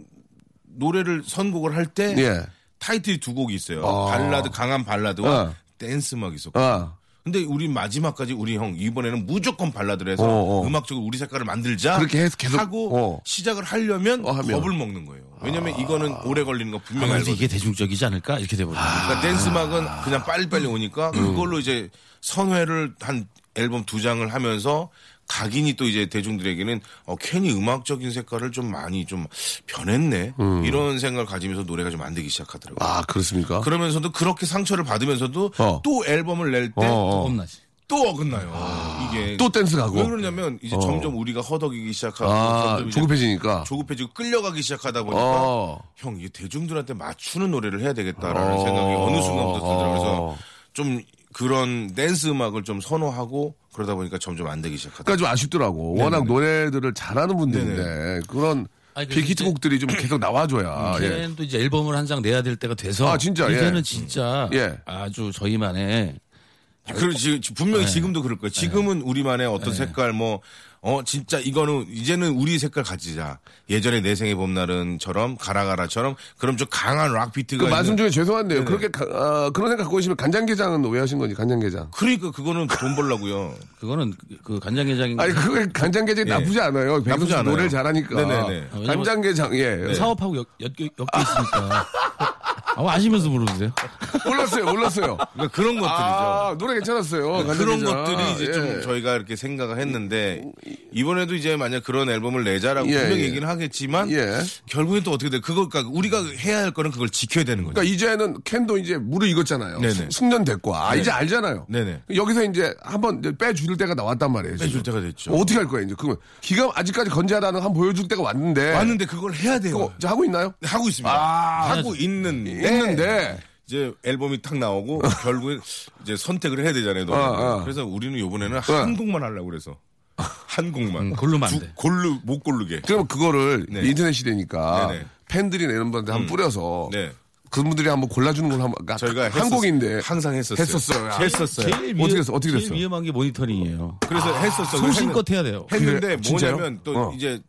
[SPEAKER 5] 노래를 선곡을 할때
[SPEAKER 1] 예.
[SPEAKER 5] 타이틀이 두 곡이 있어요.
[SPEAKER 1] 아.
[SPEAKER 5] 발라드 강한 발라드와
[SPEAKER 1] 어.
[SPEAKER 5] 댄스 음악이 있었고.
[SPEAKER 1] 아,
[SPEAKER 5] 근데 우리 마지막까지 우리 형 이번에는 무조건 발라드를 해서
[SPEAKER 1] 어, 어.
[SPEAKER 5] 음악적으로 우리 색깔을 만들자
[SPEAKER 1] 그렇게 해서 계속,
[SPEAKER 5] 하고
[SPEAKER 1] 어.
[SPEAKER 5] 시작을 하려면,
[SPEAKER 1] 어.
[SPEAKER 5] 겁을 먹는 거예요. 왜냐면 이거는 오래 걸리는 거 분명히
[SPEAKER 6] 아무래도
[SPEAKER 5] 알거든요.
[SPEAKER 6] 이게 대중적이지 않을까 이렇게 돼버려.
[SPEAKER 5] 그러니까 댄스 음악은 그냥 빨리빨리 오니까
[SPEAKER 1] 음.
[SPEAKER 5] 그걸로 이제 선회를 한 앨범 두 장을 하면서 각인이 또 이제 대중들에게는 어, 캔이 음악적인 색깔을 좀 많이 좀 변했네 이런 생각을 가지면서 노래가 좀안 되기 시작하더라고요.
[SPEAKER 1] 음. 아, 그렇습니까?
[SPEAKER 5] 그러면서도 그렇게 상처를 받으면서도
[SPEAKER 1] 어.
[SPEAKER 5] 또 앨범을 낼때또
[SPEAKER 1] 어, 어.
[SPEAKER 6] 겁나지.
[SPEAKER 5] 어긋나요. 이게
[SPEAKER 1] 또 댄스 가고.
[SPEAKER 5] 왜 그러냐면 이제
[SPEAKER 1] 어.
[SPEAKER 5] 점점 우리가 허덕이기 시작하고
[SPEAKER 1] 아, 조급해지니까.
[SPEAKER 5] 조급해지고 끌려가기 시작하다 보니까
[SPEAKER 1] 어.
[SPEAKER 5] 형 이게 대중들한테 맞추는 노래를 해야 되겠다라는
[SPEAKER 1] 어.
[SPEAKER 5] 생각이 어느 순간부터 들더라고요. 그래서
[SPEAKER 1] 어.
[SPEAKER 5] 좀 그런 댄스 음악을 좀 선호하고 그러다 보니까 점점 안 되기 시작하다.
[SPEAKER 1] 그러니까 좀 아쉽더라고. 워낙 노래들을 잘하는 분들인데 그런
[SPEAKER 6] 아니, 그래서
[SPEAKER 1] 빅히트곡들이 좀 계속 나와줘야. 예.
[SPEAKER 6] 캔도 이제 앨범을 한 장 내야 될 때가 돼서
[SPEAKER 1] 아, 진짜, 예.
[SPEAKER 6] 이제는 진짜
[SPEAKER 1] 예.
[SPEAKER 6] 아주 저희만의
[SPEAKER 5] 그리고 지- 분명히
[SPEAKER 1] 네.
[SPEAKER 5] 지금도 그럴 거예요. 지금은 우리만의 어떤 색깔 뭐 어 진짜 이거는 이제는 우리 색깔 가지자. 예전에 내 생의 봄날은처럼 가라가라처럼 그럼 좀 강한 락 비트가
[SPEAKER 1] 그 말씀
[SPEAKER 5] 있는-
[SPEAKER 1] 중에 죄송한데요. 그렇게 가- 아, 그런 생각 갖고 계시면 간장게장은 왜 하신 거지? 간장게장.
[SPEAKER 5] 그러니까 그거는 돈 벌라고요.
[SPEAKER 6] 그거는 그- 그 간장게장
[SPEAKER 1] 아니 그거 간장게장이 나쁘지 않아요.
[SPEAKER 5] 나쁘지
[SPEAKER 1] 나쁘지
[SPEAKER 5] 않아요.
[SPEAKER 1] 노래를 잘하니까.
[SPEAKER 5] 네네네.
[SPEAKER 6] 왜냐면-
[SPEAKER 1] 간장게장 예.
[SPEAKER 6] 사업하고 엮, 엮, 엮여 있으니까 아, 아시면서 모르세요?
[SPEAKER 1] 몰랐어요, 몰랐어요.
[SPEAKER 5] 그러니까 그런 것들이죠.
[SPEAKER 1] 아 노래 괜찮았어요.
[SPEAKER 5] 그런
[SPEAKER 1] 간장게장.
[SPEAKER 5] 것들이 이제
[SPEAKER 1] 예.
[SPEAKER 5] 좀 저희가 이렇게 생각을 했는데 이번에도 이제 만약 그런 앨범을 내자라고
[SPEAKER 1] 예,
[SPEAKER 5] 분명히
[SPEAKER 1] 예.
[SPEAKER 5] 얘기는 하겠지만
[SPEAKER 1] 예.
[SPEAKER 5] 결국엔 또 어떻게 돼? 그거 그러니까 우리가 해야 할 거는 그걸 지켜야 되는 거죠.
[SPEAKER 1] 그러니까 이제는 캔도 이제 물을 익었잖아요.
[SPEAKER 5] 네네.
[SPEAKER 1] 숙- 숙련됐고 아 이제 알잖아요.
[SPEAKER 5] 네네.
[SPEAKER 1] 여기서 이제 한번 빼줄 때가 나왔단 말이에요. 지금.
[SPEAKER 5] 빼줄 때가 됐죠.
[SPEAKER 1] 어떻게 할 거예요 이제 그거 기가 아직까지 건재하다는 한 보여줄 때가 왔는데
[SPEAKER 5] 왔는데 그걸 해야 돼요.
[SPEAKER 1] 하고 있나요?
[SPEAKER 5] 네, 하고 있습니다.
[SPEAKER 1] 아,
[SPEAKER 5] 하고 있는데,
[SPEAKER 1] 있는데
[SPEAKER 5] 이제 앨범이 탁 나오고 결국에 이제 선택을 해야 되잖아요. 노래를.
[SPEAKER 1] 어, 어.
[SPEAKER 5] 그래서 우리는 이번에는 한 곡만 하려고 그래서 한 곡만.
[SPEAKER 6] 음, 고르면 안 돼.
[SPEAKER 5] 골르 못 고르게.
[SPEAKER 1] 그러면 그거를
[SPEAKER 5] 네.
[SPEAKER 1] 인터넷 시대니까
[SPEAKER 5] 네네.
[SPEAKER 1] 팬들이나 이런 분한테 한번 뿌려서
[SPEAKER 5] 네.
[SPEAKER 1] 그분들이 한번 골라주는 걸 한번
[SPEAKER 5] 저희가
[SPEAKER 1] 한
[SPEAKER 5] 했었-
[SPEAKER 1] 곡인데
[SPEAKER 5] 항상 했었어요.
[SPEAKER 1] 했었어요.
[SPEAKER 5] 했었어요.
[SPEAKER 6] 제일
[SPEAKER 1] 어떻게 됐어? 어떻게 됐어?
[SPEAKER 6] 제일 위험한 게 모니터링이에요.
[SPEAKER 5] 그래서 했었어요.
[SPEAKER 6] 소신껏 해야 돼요.
[SPEAKER 5] 했는데
[SPEAKER 1] 그래? 진짜요?
[SPEAKER 5] 뭐냐면 또
[SPEAKER 1] 어.
[SPEAKER 5] 이제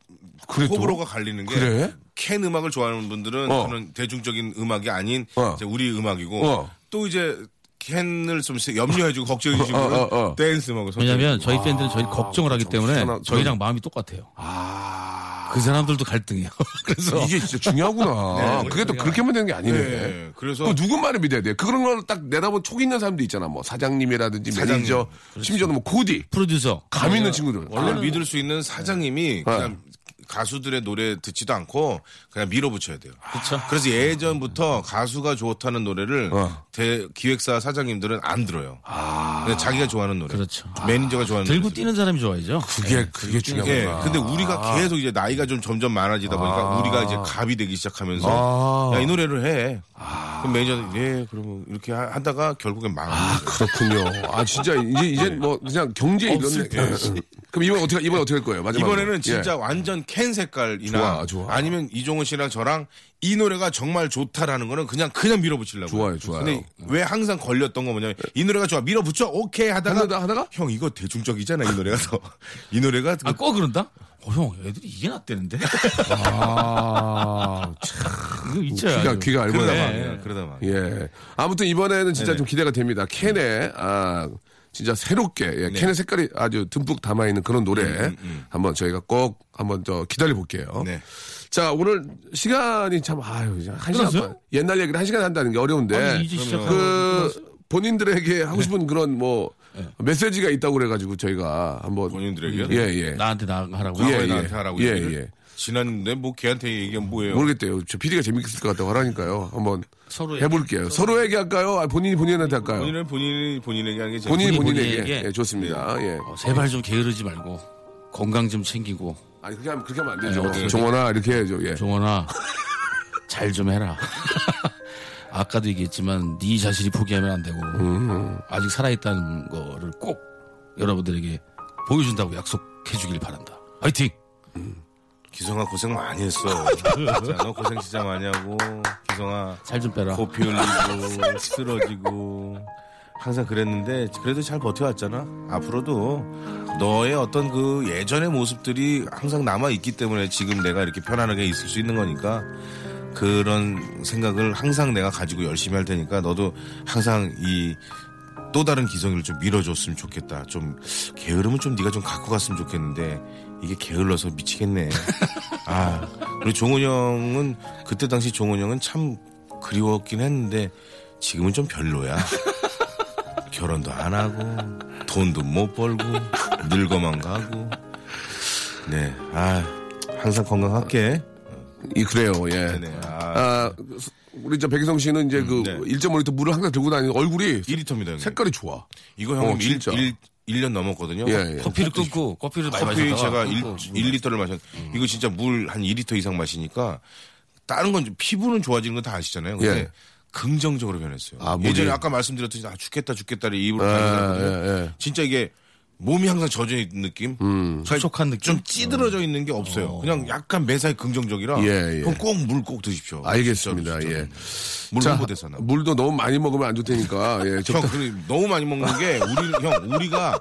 [SPEAKER 1] 그래, 또?
[SPEAKER 5] 호불호가 갈리는 게
[SPEAKER 1] 그래?
[SPEAKER 5] 캔 음악을 좋아하는 분들은
[SPEAKER 1] 어.
[SPEAKER 5] 저는 대중적인 음악이 아닌
[SPEAKER 1] 어.
[SPEAKER 5] 이제 우리 음악이고
[SPEAKER 1] 어.
[SPEAKER 5] 또 이제 캔을 좀 염려해주고 걱정해주시고
[SPEAKER 1] 어, 어, 어.
[SPEAKER 5] 댄스 음악을
[SPEAKER 6] 왜냐면 저희 팬들은 저희 걱정을 하기 때문에
[SPEAKER 1] 하나-
[SPEAKER 6] 저희랑 마음이 똑같아요. 그 사람들도 갈등이에요. 그래서
[SPEAKER 1] 이게 진짜 중요하구나. 그게 또 그렇게 하면 되는 게 아니네.
[SPEAKER 5] 네, 그래서
[SPEAKER 1] 누구 말을 믿어야 돼? 그런 걸 딱 내다본 촉 있는 사람도 있잖아. 뭐 사장님이라든지
[SPEAKER 5] 사장님.
[SPEAKER 1] 매니저, 심지어는 뭐 코디,
[SPEAKER 6] 프로듀서
[SPEAKER 1] 감 있는 친구들.
[SPEAKER 5] 원래 믿을 수 있는 사장님이
[SPEAKER 1] 어.
[SPEAKER 5] 그냥 가수들의 노래 듣지도 않고 그냥 밀어붙여야 돼요.
[SPEAKER 6] 그쵸.
[SPEAKER 5] 그래서 예전부터 가수가 좋다는 노래를
[SPEAKER 1] 어.
[SPEAKER 5] 대, 기획사 사장님들은 안 들어요. 그냥 자기가 좋아하는 노래.
[SPEAKER 6] 그렇죠.
[SPEAKER 5] 매니저가 좋아하는
[SPEAKER 6] 들고
[SPEAKER 5] 노래.
[SPEAKER 6] 뛰는 사람이 좋아하죠.
[SPEAKER 1] 그게 그게
[SPEAKER 5] 예.
[SPEAKER 1] 중요하구나.
[SPEAKER 5] 근데 우리가 계속 이제 나이가 좀 점점 많아지다 보니까 우리가 이제 갑이 되기 시작하면서
[SPEAKER 1] 아.
[SPEAKER 5] 야, 이 노래를 해. 그럼 매니저는 예, 그러면 이렇게 하- 하다가 결국엔 망하는 거죠.
[SPEAKER 1] 그렇군요. 아 진짜 이제 이제 뭐 그냥 경제
[SPEAKER 5] 없을
[SPEAKER 1] 이런.
[SPEAKER 5] 때.
[SPEAKER 1] 그럼 이번 어떻게 이번 어떻게 할 거예요? 마지막
[SPEAKER 5] 이번에는 진짜 완전 캔 색깔이나
[SPEAKER 1] 좋아, 좋아.
[SPEAKER 5] 아니면 이종훈 씨랑 저랑 이 노래가 정말 좋다라는 거는 그냥 그냥 밀어붙이려고.
[SPEAKER 1] 좋아요, 좋아요.
[SPEAKER 5] 근데 왜 항상 걸렸던 거 뭐냐면 이 노래가 좋아 밀어붙여 오케이 하다가
[SPEAKER 1] 하다가 하다가
[SPEAKER 5] 형 이거 대중적이잖아 이 노래가 더. 이 노래가
[SPEAKER 6] 아, 꼭 그런다? 어, 형, 애들이 이게 낫대는데?
[SPEAKER 1] 아,
[SPEAKER 6] 이거 있죠.
[SPEAKER 1] 귀가 귀가 알고
[SPEAKER 5] 그러다
[SPEAKER 1] 나.
[SPEAKER 5] 망해요. 그러다 망.
[SPEAKER 1] 예. 아무튼 이번에는 진짜 좀 기대가 됩니다. 캔에 아 진짜 새롭게 예, 캔의 색깔이 아주 듬뿍 담아 있는 그런 노래 한번 저희가 꼭 한번 저 기다려 볼게요.
[SPEAKER 5] 네.
[SPEAKER 1] 자 오늘 시간이 참 아유 이제 한 시간? 반. 옛날 얘기를 한 시간 한다는 게 어려운데
[SPEAKER 6] 아니,
[SPEAKER 1] 그 본인들에게 하고 싶은 그런 뭐 메시지가 있다고 그래가지고 저희가 한번
[SPEAKER 5] 본인들에게요?
[SPEAKER 1] 예 예.
[SPEAKER 6] 나한테 나 하라고.
[SPEAKER 1] 예,
[SPEAKER 5] 왜
[SPEAKER 1] 예.
[SPEAKER 5] 나한테 하라고
[SPEAKER 1] 예? 예.
[SPEAKER 5] 지났는데 뭐 걔한테 얘기하면 뭐예요?
[SPEAKER 1] 모르겠대요. 저 PD가 재밌을 것 같다고 하라니까요. 한번
[SPEAKER 6] 서로
[SPEAKER 1] 해볼게요. 서로에게 할까요? 아, 본인이 본인한테 할까요?
[SPEAKER 5] 본인은 본인이 본인에게 하는 게 제일
[SPEAKER 1] 본인이
[SPEAKER 6] 본인
[SPEAKER 1] 본인에게.
[SPEAKER 6] 본인에게.
[SPEAKER 1] 예, 좋습니다. 예.
[SPEAKER 6] 어, 제발 좀 게으르지 말고 건강 좀 챙기고
[SPEAKER 1] 아니 그렇게 하면 그렇게 하면 안 되죠.
[SPEAKER 6] 네,
[SPEAKER 1] 종원아 이렇게 해야죠. 예.
[SPEAKER 6] 종원아 잘 좀 해라. 아까도 얘기했지만 네 자신이 포기하면 안 되고 아직 살아있다는 거를 꼭 여러분들에게 보여준다고 약속해 주길 바란다. 화이팅!
[SPEAKER 5] 기성아 고생 많이 했어. 진짜 너 고생 진짜 많이 하고 기성아
[SPEAKER 6] 살 좀 빼라.
[SPEAKER 5] 코피 흘리고 쓰러지고 항상 그랬는데 그래도 잘 버텨왔잖아. 앞으로도 너의 어떤 그 예전의 모습들이 항상 남아 있기 때문에 지금 내가 이렇게 편안하게 있을 수 있는 거니까 그런 생각을 항상 내가 가지고 열심히 할 테니까 너도 항상 이 또 다른 기성이를 좀 밀어줬으면 좋겠다. 좀 게으름은 좀 네가 좀 갖고 갔으면 좋겠는데 이게 게을러서 미치겠네. 아 우리 종훈 형은 그때 당시 종훈 형은 참 그리웠긴 했는데 지금은 좀 별로야. 결혼도 안 하고 돈도 못 벌고 늙어만 가고 네 아 항상 건강할게.
[SPEAKER 1] 이 그래요. 예.
[SPEAKER 5] 네네. 아,
[SPEAKER 1] 아, 우리 저 백희성 씨는 이제 그
[SPEAKER 5] 네.
[SPEAKER 1] 1.5리터 물을 항상 들고 다니는 얼굴이
[SPEAKER 5] 1리터입니다 형님.
[SPEAKER 1] 색깔이 좋아.
[SPEAKER 5] 이거 형님
[SPEAKER 1] 어, 진짜.
[SPEAKER 5] 1, 1, 년 넘었거든요.
[SPEAKER 1] 예, 예.
[SPEAKER 6] 커피를 끊고 커피를 많이
[SPEAKER 5] 커피 제가 1,
[SPEAKER 6] 끊고.
[SPEAKER 5] 1리터를 마셨 이거 진짜 물 한 2리터 이상 마시니까 다른 건좀 피부는 좋아지는 건 다 아시잖아요. 근데
[SPEAKER 1] 예.
[SPEAKER 5] 긍정적으로 변했어요.
[SPEAKER 1] 아.
[SPEAKER 5] 예전에 아까 말씀드렸듯이 아 죽겠다 죽겠다를 입으로
[SPEAKER 1] 예,
[SPEAKER 5] 다니거든요.
[SPEAKER 1] 예, 예.
[SPEAKER 5] 진짜 이게 몸이 항상 젖어 있는 느낌,
[SPEAKER 1] 음.
[SPEAKER 6] 촉촉한 느낌?
[SPEAKER 5] 좀 찌들어져 있는 게 없어요. 그냥 약간 매사에 긍정적이라.
[SPEAKER 1] 예, 예.
[SPEAKER 5] 그럼 꼭물 꼭 드십시오.
[SPEAKER 1] 알겠습니다.
[SPEAKER 5] 진짜로,
[SPEAKER 1] 예.
[SPEAKER 5] 진짜로. 물
[SPEAKER 1] 자,
[SPEAKER 5] 홍보대사나.
[SPEAKER 1] 물도 너무 많이 먹으면 안 좋을 테니까. 예,
[SPEAKER 5] 형,
[SPEAKER 1] 적당-
[SPEAKER 5] 그 너무 많이 먹는 게 우리 형 우리가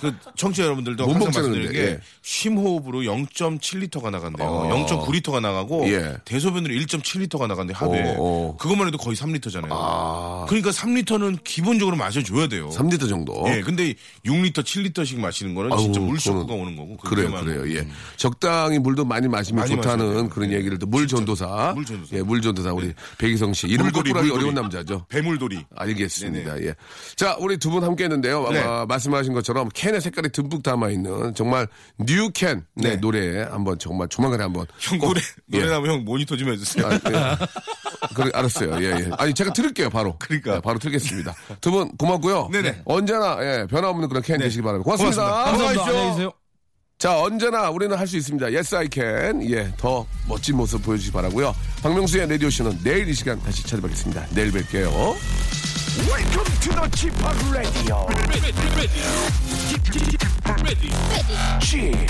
[SPEAKER 5] 그 청취자 여러분들도
[SPEAKER 1] 못
[SPEAKER 5] 항상 말씀드리는 게
[SPEAKER 1] 예.
[SPEAKER 5] 쉼호흡으로 0.7리터가 나간대요.
[SPEAKER 1] 어.
[SPEAKER 5] 0.9리터가 나가고
[SPEAKER 1] 예.
[SPEAKER 5] 대소변으로 1.7리터가 나간대 하루에.
[SPEAKER 1] 어, 어.
[SPEAKER 5] 그것만 해도 거의 3리터잖아요.
[SPEAKER 1] 아.
[SPEAKER 5] 그러니까 3리터는 기본적으로 마셔줘야 돼요.
[SPEAKER 1] 3리터 정도.
[SPEAKER 5] 예, 근데 6리터, 7리터 씩 마시는 거는 진짜
[SPEAKER 1] 아우,
[SPEAKER 5] 물 쇼크가
[SPEAKER 1] 그거는-
[SPEAKER 5] 오는 거고.
[SPEAKER 1] 그래요,
[SPEAKER 5] 그게만-
[SPEAKER 1] 그래요. 예. 적당히 물도 많이 마시면
[SPEAKER 5] 많이
[SPEAKER 1] 좋다는. 그런
[SPEAKER 5] 예.
[SPEAKER 1] 얘기를 또 물 전도사.
[SPEAKER 5] 물 전도사.
[SPEAKER 1] 예, 물 전도사 우리 백희성 씨. 이름
[SPEAKER 5] 물돌이,
[SPEAKER 1] 거꾸로 하기
[SPEAKER 5] 물돌이.
[SPEAKER 1] 어려운 남자죠.
[SPEAKER 5] 배물돌이.
[SPEAKER 1] 알겠습니다. 예. 자, 우리 두 분 함께 했는데요.
[SPEAKER 5] 네.
[SPEAKER 1] 아, 말씀하신 것처럼 캔의 색깔이 듬뿍 담아 있는 정말 뉴캔 네,
[SPEAKER 5] 네.
[SPEAKER 1] 노래 한번 정말 조만간에 한번
[SPEAKER 5] 형
[SPEAKER 1] 꼭-
[SPEAKER 5] 노래, 노래
[SPEAKER 1] 예.
[SPEAKER 5] 나면 형 모니터 좀 해주세요.
[SPEAKER 1] 아, 예. 그래, 알았어요. 예, 예. 아니, 제가 틀을게요, 바로.
[SPEAKER 5] 그러니까.
[SPEAKER 1] 예, 바로 틀겠습니다. 두 분 고맙고요.
[SPEAKER 5] 네네.
[SPEAKER 1] 언제나, 예, 변함없는 그런 캔 되시기 바랍니다. 고맙습니다.
[SPEAKER 5] 고맙습니다.
[SPEAKER 6] 감사합니다. 안녕히 계세요.
[SPEAKER 1] 자, 언제나 우리는 할 수 있습니다. Yes, I can. 예, 더 멋진 모습 보여주시기 바라고요 박명수의 라디오쇼는 내일 이 시간 다시 찾아뵙겠습니다. 내일 뵐게요.
[SPEAKER 2] Welcome to the Chip Radio. Chip,